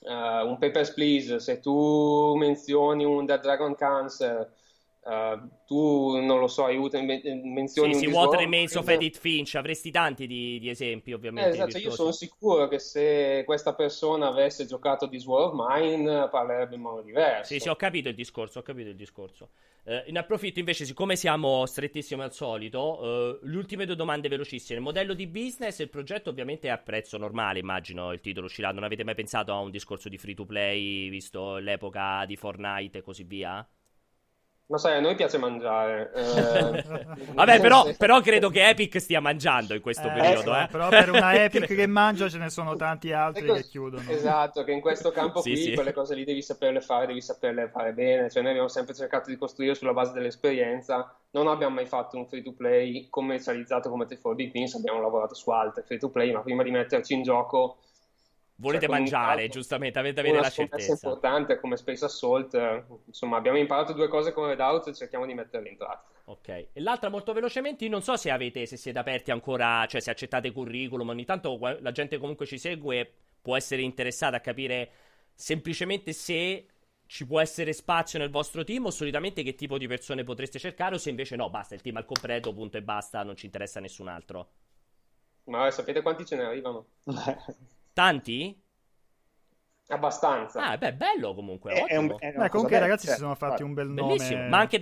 uh, un Papers, Please, se tu menzioni un Dead Dragon Cancer, Uh, tu non lo so, aiuta menzioni sì, sì, What Remains of Edith Finch, avresti tanti di, di esempi ovviamente. Eh, esatto, io sono sicuro che se questa persona avesse giocato This War of Mine parlerebbe in modo diverso. Sì, sì, ho capito il discorso, ho capito il discorso. Uh, in approfitto invece, siccome siamo strettissimi al solito, uh, le ultime due domande velocissime. Il modello di business e il progetto ovviamente è a prezzo normale, immagino il titolo uscirà. Non avete mai pensato a un discorso di free to play, visto l'epoca di Fortnite e così via? Ma sai, a noi piace mangiare. Eh... Vabbè, però, però, credo che Epic stia mangiando in questo eh, periodo. Eh. Però per una Epic che mangia ce ne sono tanti altri ecco, che chiudono. Esatto, che in questo campo sì, qui sì. quelle cose lì devi saperle fare, devi saperle fare bene. Cioè, noi abbiamo sempre cercato di costruire sulla base dell'esperienza. Non abbiamo mai fatto un free to play commercializzato come T4 Big Pins, abbiamo lavorato su altre free to play, ma prima di metterci in gioco volete cioè, mangiare, giustamente, avete avere la certezza. È importante come Space Assault, insomma, abbiamo imparato due cose come Redout e cerchiamo di metterle in pratica. Ok, e l'altra molto velocemente, io non so se avete, se siete aperti ancora, cioè se accettate curriculum, ogni tanto la gente comunque ci segue, può essere interessata a capire semplicemente se ci può essere spazio nel vostro team o solitamente che tipo di persone potreste cercare o se invece no, basta, il team al completo, punto e basta, non ci interessa nessun altro. Ma sapete quanti ce ne arrivano? Tanti? Abbastanza. Ah, beh, bello comunque. È, è un, è beh, comunque i ragazzi si sono fatti un bel nome. Bellissimo. Ma anche,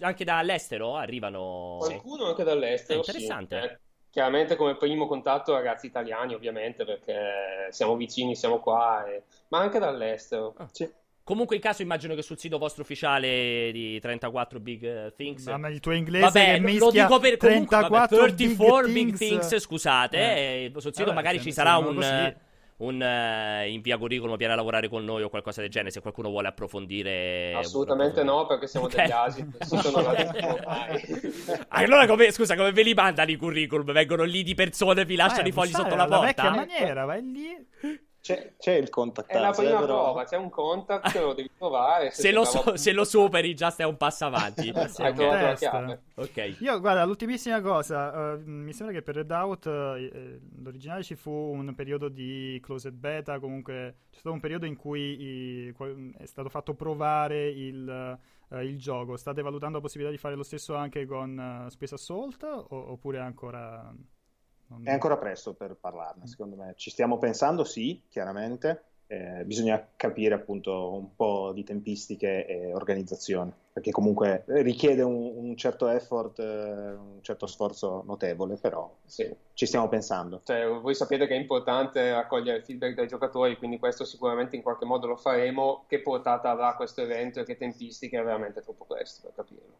anche dall'estero arrivano. Qualcuno anche dall'estero. È interessante. Sì. Eh, chiaramente come primo contatto ragazzi italiani, ovviamente, perché siamo vicini, siamo qua, e... ma anche dall'estero. Ah. Sì. Comunque, in caso, immagino che sul sito vostro ufficiale di 34 Big Things. Ma il tuo inglese vabbè, che lo dico per 34 vabbè, 34 Big, Big Things. things scusate. Eh. Eh, sul sito vabbè, magari ci sarà un. Così un uh, invia curriculum, viene a lavorare con noi o qualcosa del genere, se qualcuno vuole approfondire. Assolutamente no, perché siamo okay. degli asi, allora, come, scusa, come ve li mandano i curriculum? Vengono lì di persone, vi lasciano eh, i fogli sotto la porta? La vecchia maniera, vai lì c'è, c'è, il contact. È la prima però... prova, c'è un contact, lo devi trovare. Se, se, lo, so, se, lo, superi, già stai un passo avanti. Hai trovato la chiave. Ok. Io, guarda, l'ultimissima cosa, uh, mi sembra che per Redout uh, l'originale ci fu un periodo di closed beta, comunque c'è stato un periodo in cui i, è stato fatto provare il, uh, il, gioco. State valutando la possibilità di fare lo stesso anche con Space Assault o, oppure ancora... È ancora presto per parlarne, secondo me. Ci stiamo pensando, sì, chiaramente. Eh, bisogna capire appunto un po' di tempistiche e organizzazione, perché comunque richiede un, un certo effort, eh, un certo sforzo notevole, però sì. ci stiamo pensando. Cioè, voi sapete che è importante raccogliere il feedback dai giocatori, quindi questo sicuramente in qualche modo lo faremo. Che portata avrà questo evento e che tempistiche è veramente troppo presto per capirlo.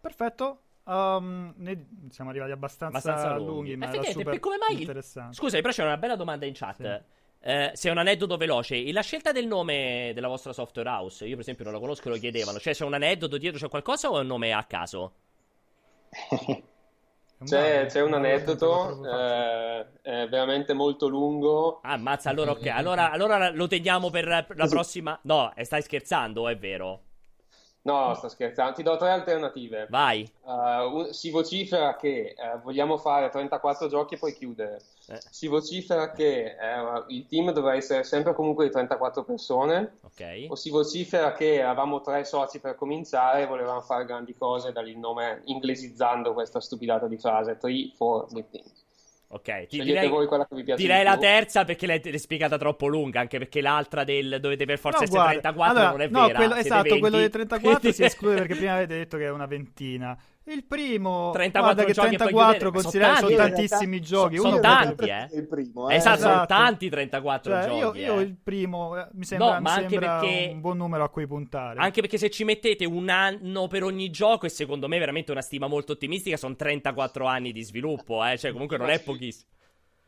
Perfetto, Um, noi siamo arrivati abbastanza, abbastanza lunghi, lunghi ma era super come mai interessante. Scusa, però c'è una bella domanda in chat. Sì. Eh, se è un aneddoto veloce, la scelta del nome della vostra software house, io per esempio non la conosco e lo chiedevano, cioè c'è un aneddoto dietro, c'è qualcosa o è un nome a caso? C'è, c'è, un aneddoto eh, è veramente molto lungo. Ah, ammazza, allora ok, allora, allora lo teniamo per la prossima. No, stai scherzando, è vero. No, sto scherzando. Ti do tre alternative. Vai. Uh, si vocifera che uh, vogliamo fare 34 giochi e poi chiudere. Eh. Si vocifera che uh, il team dovrà essere sempre comunque di 34 persone. Ok. O si vocifera che avevamo tre soci per cominciare e volevamo fare grandi cose, da lì il nome inglesizzando questa stupidata di frase. 3, 4, big things. Ok, ti direi, voi quella che vi piace direi la terza perché l'hai spiegata troppo lunga, anche perché l'altra del dovete per forza no, essere guarda, 34 allora, non è no, vera. Quello, esatto, quello del 34 si esclude perché prima avete detto che è una ventina. Il primo, 34 guarda che 34 considerati sono, sono tantissimi giochi. Sono, sono tanti, eh. Il primo, eh. Esatto, esatto, sono tanti 34 cioè, giochi. Io, io eh. il primo eh, mi sembra, no, mi sembra perché, un buon numero a cui puntare. Anche perché se ci mettete un anno per ogni gioco, e secondo me è veramente una stima molto ottimistica, sono 34 anni di sviluppo, eh. Cioè, comunque non è pochissimo.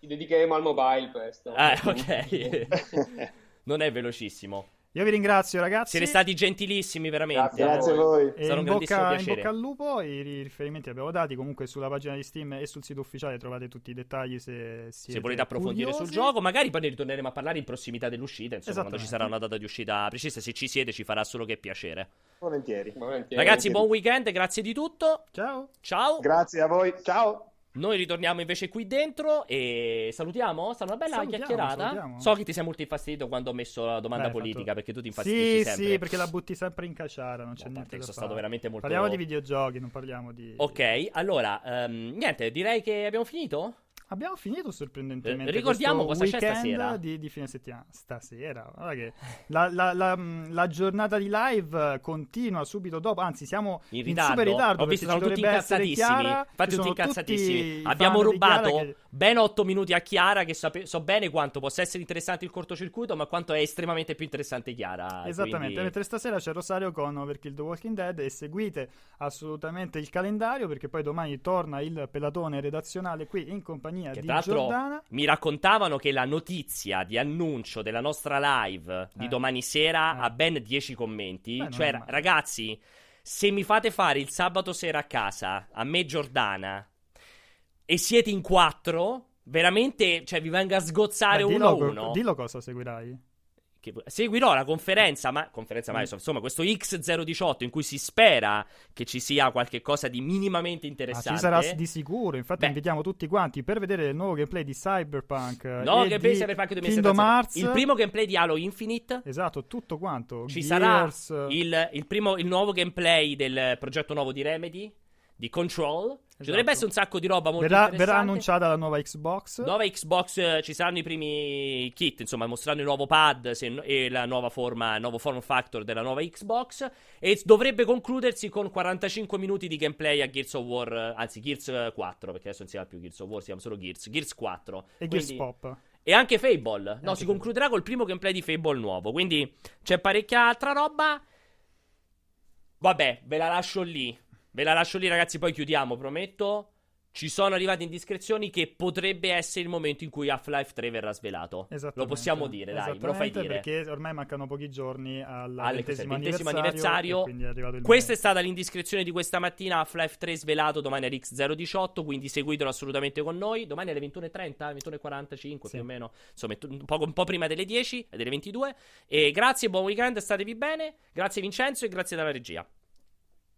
Ci dedicheremo al mobile questo. Eh, ok. non è velocissimo. Io vi ringrazio, ragazzi. Siete stati gentilissimi, veramente. Grazie, grazie a voi. E Sarà un bocca, piacere. In bocca al lupo. I riferimenti li abbiamo dati. Comunque, sulla pagina di Steam e sul sito ufficiale trovate tutti i dettagli. Se, se volete approfondire curiosi. sul gioco, magari poi ne ritorneremo a parlare in prossimità dell'uscita. Insomma, quando ci sarà una data di uscita precisa. Se ci siete, ci farà solo che piacere. Volentieri. Volentieri. Ragazzi, buon weekend. Grazie di tutto. Ciao. Ciao. Grazie a voi. Ciao. Noi ritorniamo invece qui dentro e salutiamo? Stata una bella salutiamo, chiacchierata. Salutiamo. So che ti sei molto infastidito quando ho messo la domanda Beh, politica fatto... perché tu ti infastidisci sì, sempre. Sì, perché la butti sempre in caciara, non c'è no, niente da sono stato veramente molto Parliamo di videogiochi, non parliamo di Ok, allora, um, niente, direi che abbiamo finito. Abbiamo finito sorprendentemente. Eh, ricordiamo cosa c'è stasera. Di, di fine settimana. Stasera. La, la, la, la, giornata di live continua subito dopo. Anzi, siamo in, in super ritardo. Ho visto sono tutti incazzatissimi. Chiara, Infatti, tutti incazzatissimi. Abbiamo rubato che... ben 8 minuti a Chiara. Che sape... so bene quanto possa essere interessante il cortocircuito, ma quanto è estremamente più interessante Chiara. Esattamente. Quindi... Mentre stasera c'è Rosario con Overkill The Walking Dead. E seguite assolutamente il calendario perché poi domani torna il pelatone redazionale qui in compagnia compagnia che di tra l'altro Giordana. mi raccontavano che la notizia di annuncio della nostra live di eh. domani sera eh. ha ben 10 commenti. Beh, cioè, ragazzi, se mi fate fare il sabato sera a casa, a me Giordana, e siete in quattro, veramente, cioè, vi venga a sgozzare Beh, uno a uno. Dillo cosa seguirai che seguirò la conferenza, ma conferenza Microsoft, insomma, questo X018 in cui si spera che ci sia qualche cosa di minimamente interessante. Ah, ci sarà di sicuro, infatti Beh. invitiamo tutti quanti per vedere il nuovo gameplay di Cyberpunk. No, gameplay di Cyberpunk 2077. Kingdom Hearts. Il primo gameplay di Halo Infinite. Esatto, tutto quanto. Ci Gears. sarà il, il, primo, il nuovo gameplay del progetto nuovo di Remedy di Control. Esatto. Ci dovrebbe essere un sacco di roba molto verrà, verrà annunciata la nuova Xbox. Nuova Xbox, eh, ci saranno i primi kit, insomma, mostreranno il nuovo pad se, e la nuova forma, il nuovo form factor della nuova Xbox. E dovrebbe concludersi con 45 minuti di gameplay a Gears of War, eh, anzi Gears 4, perché adesso non si chiama più Gears of War, si chiama solo Gears. Gears 4. E Gears Pop. E anche Fable. No, si concluderà col primo gameplay di Fable nuovo. Quindi c'è parecchia altra roba. Vabbè, ve la lascio lì. Ve la lascio lì, ragazzi. Poi chiudiamo, prometto. Ci sono arrivate indiscrezioni che potrebbe essere il momento in cui Half-Life 3 verrà svelato. Lo possiamo dire, dai, me lo fai dire. Perché ormai mancano pochi giorni al ventesimo anniversario. anniversario. È Questa è stata l'indiscrezione di questa mattina. Half-Life 3 svelato domani alle X018. Quindi seguitelo assolutamente con noi. Domani alle 21.30, 21.45 sì. più o meno. Insomma, un po', un po' prima delle 10, delle 22. E grazie, buon weekend, statevi bene. Grazie Vincenzo e grazie dalla regia.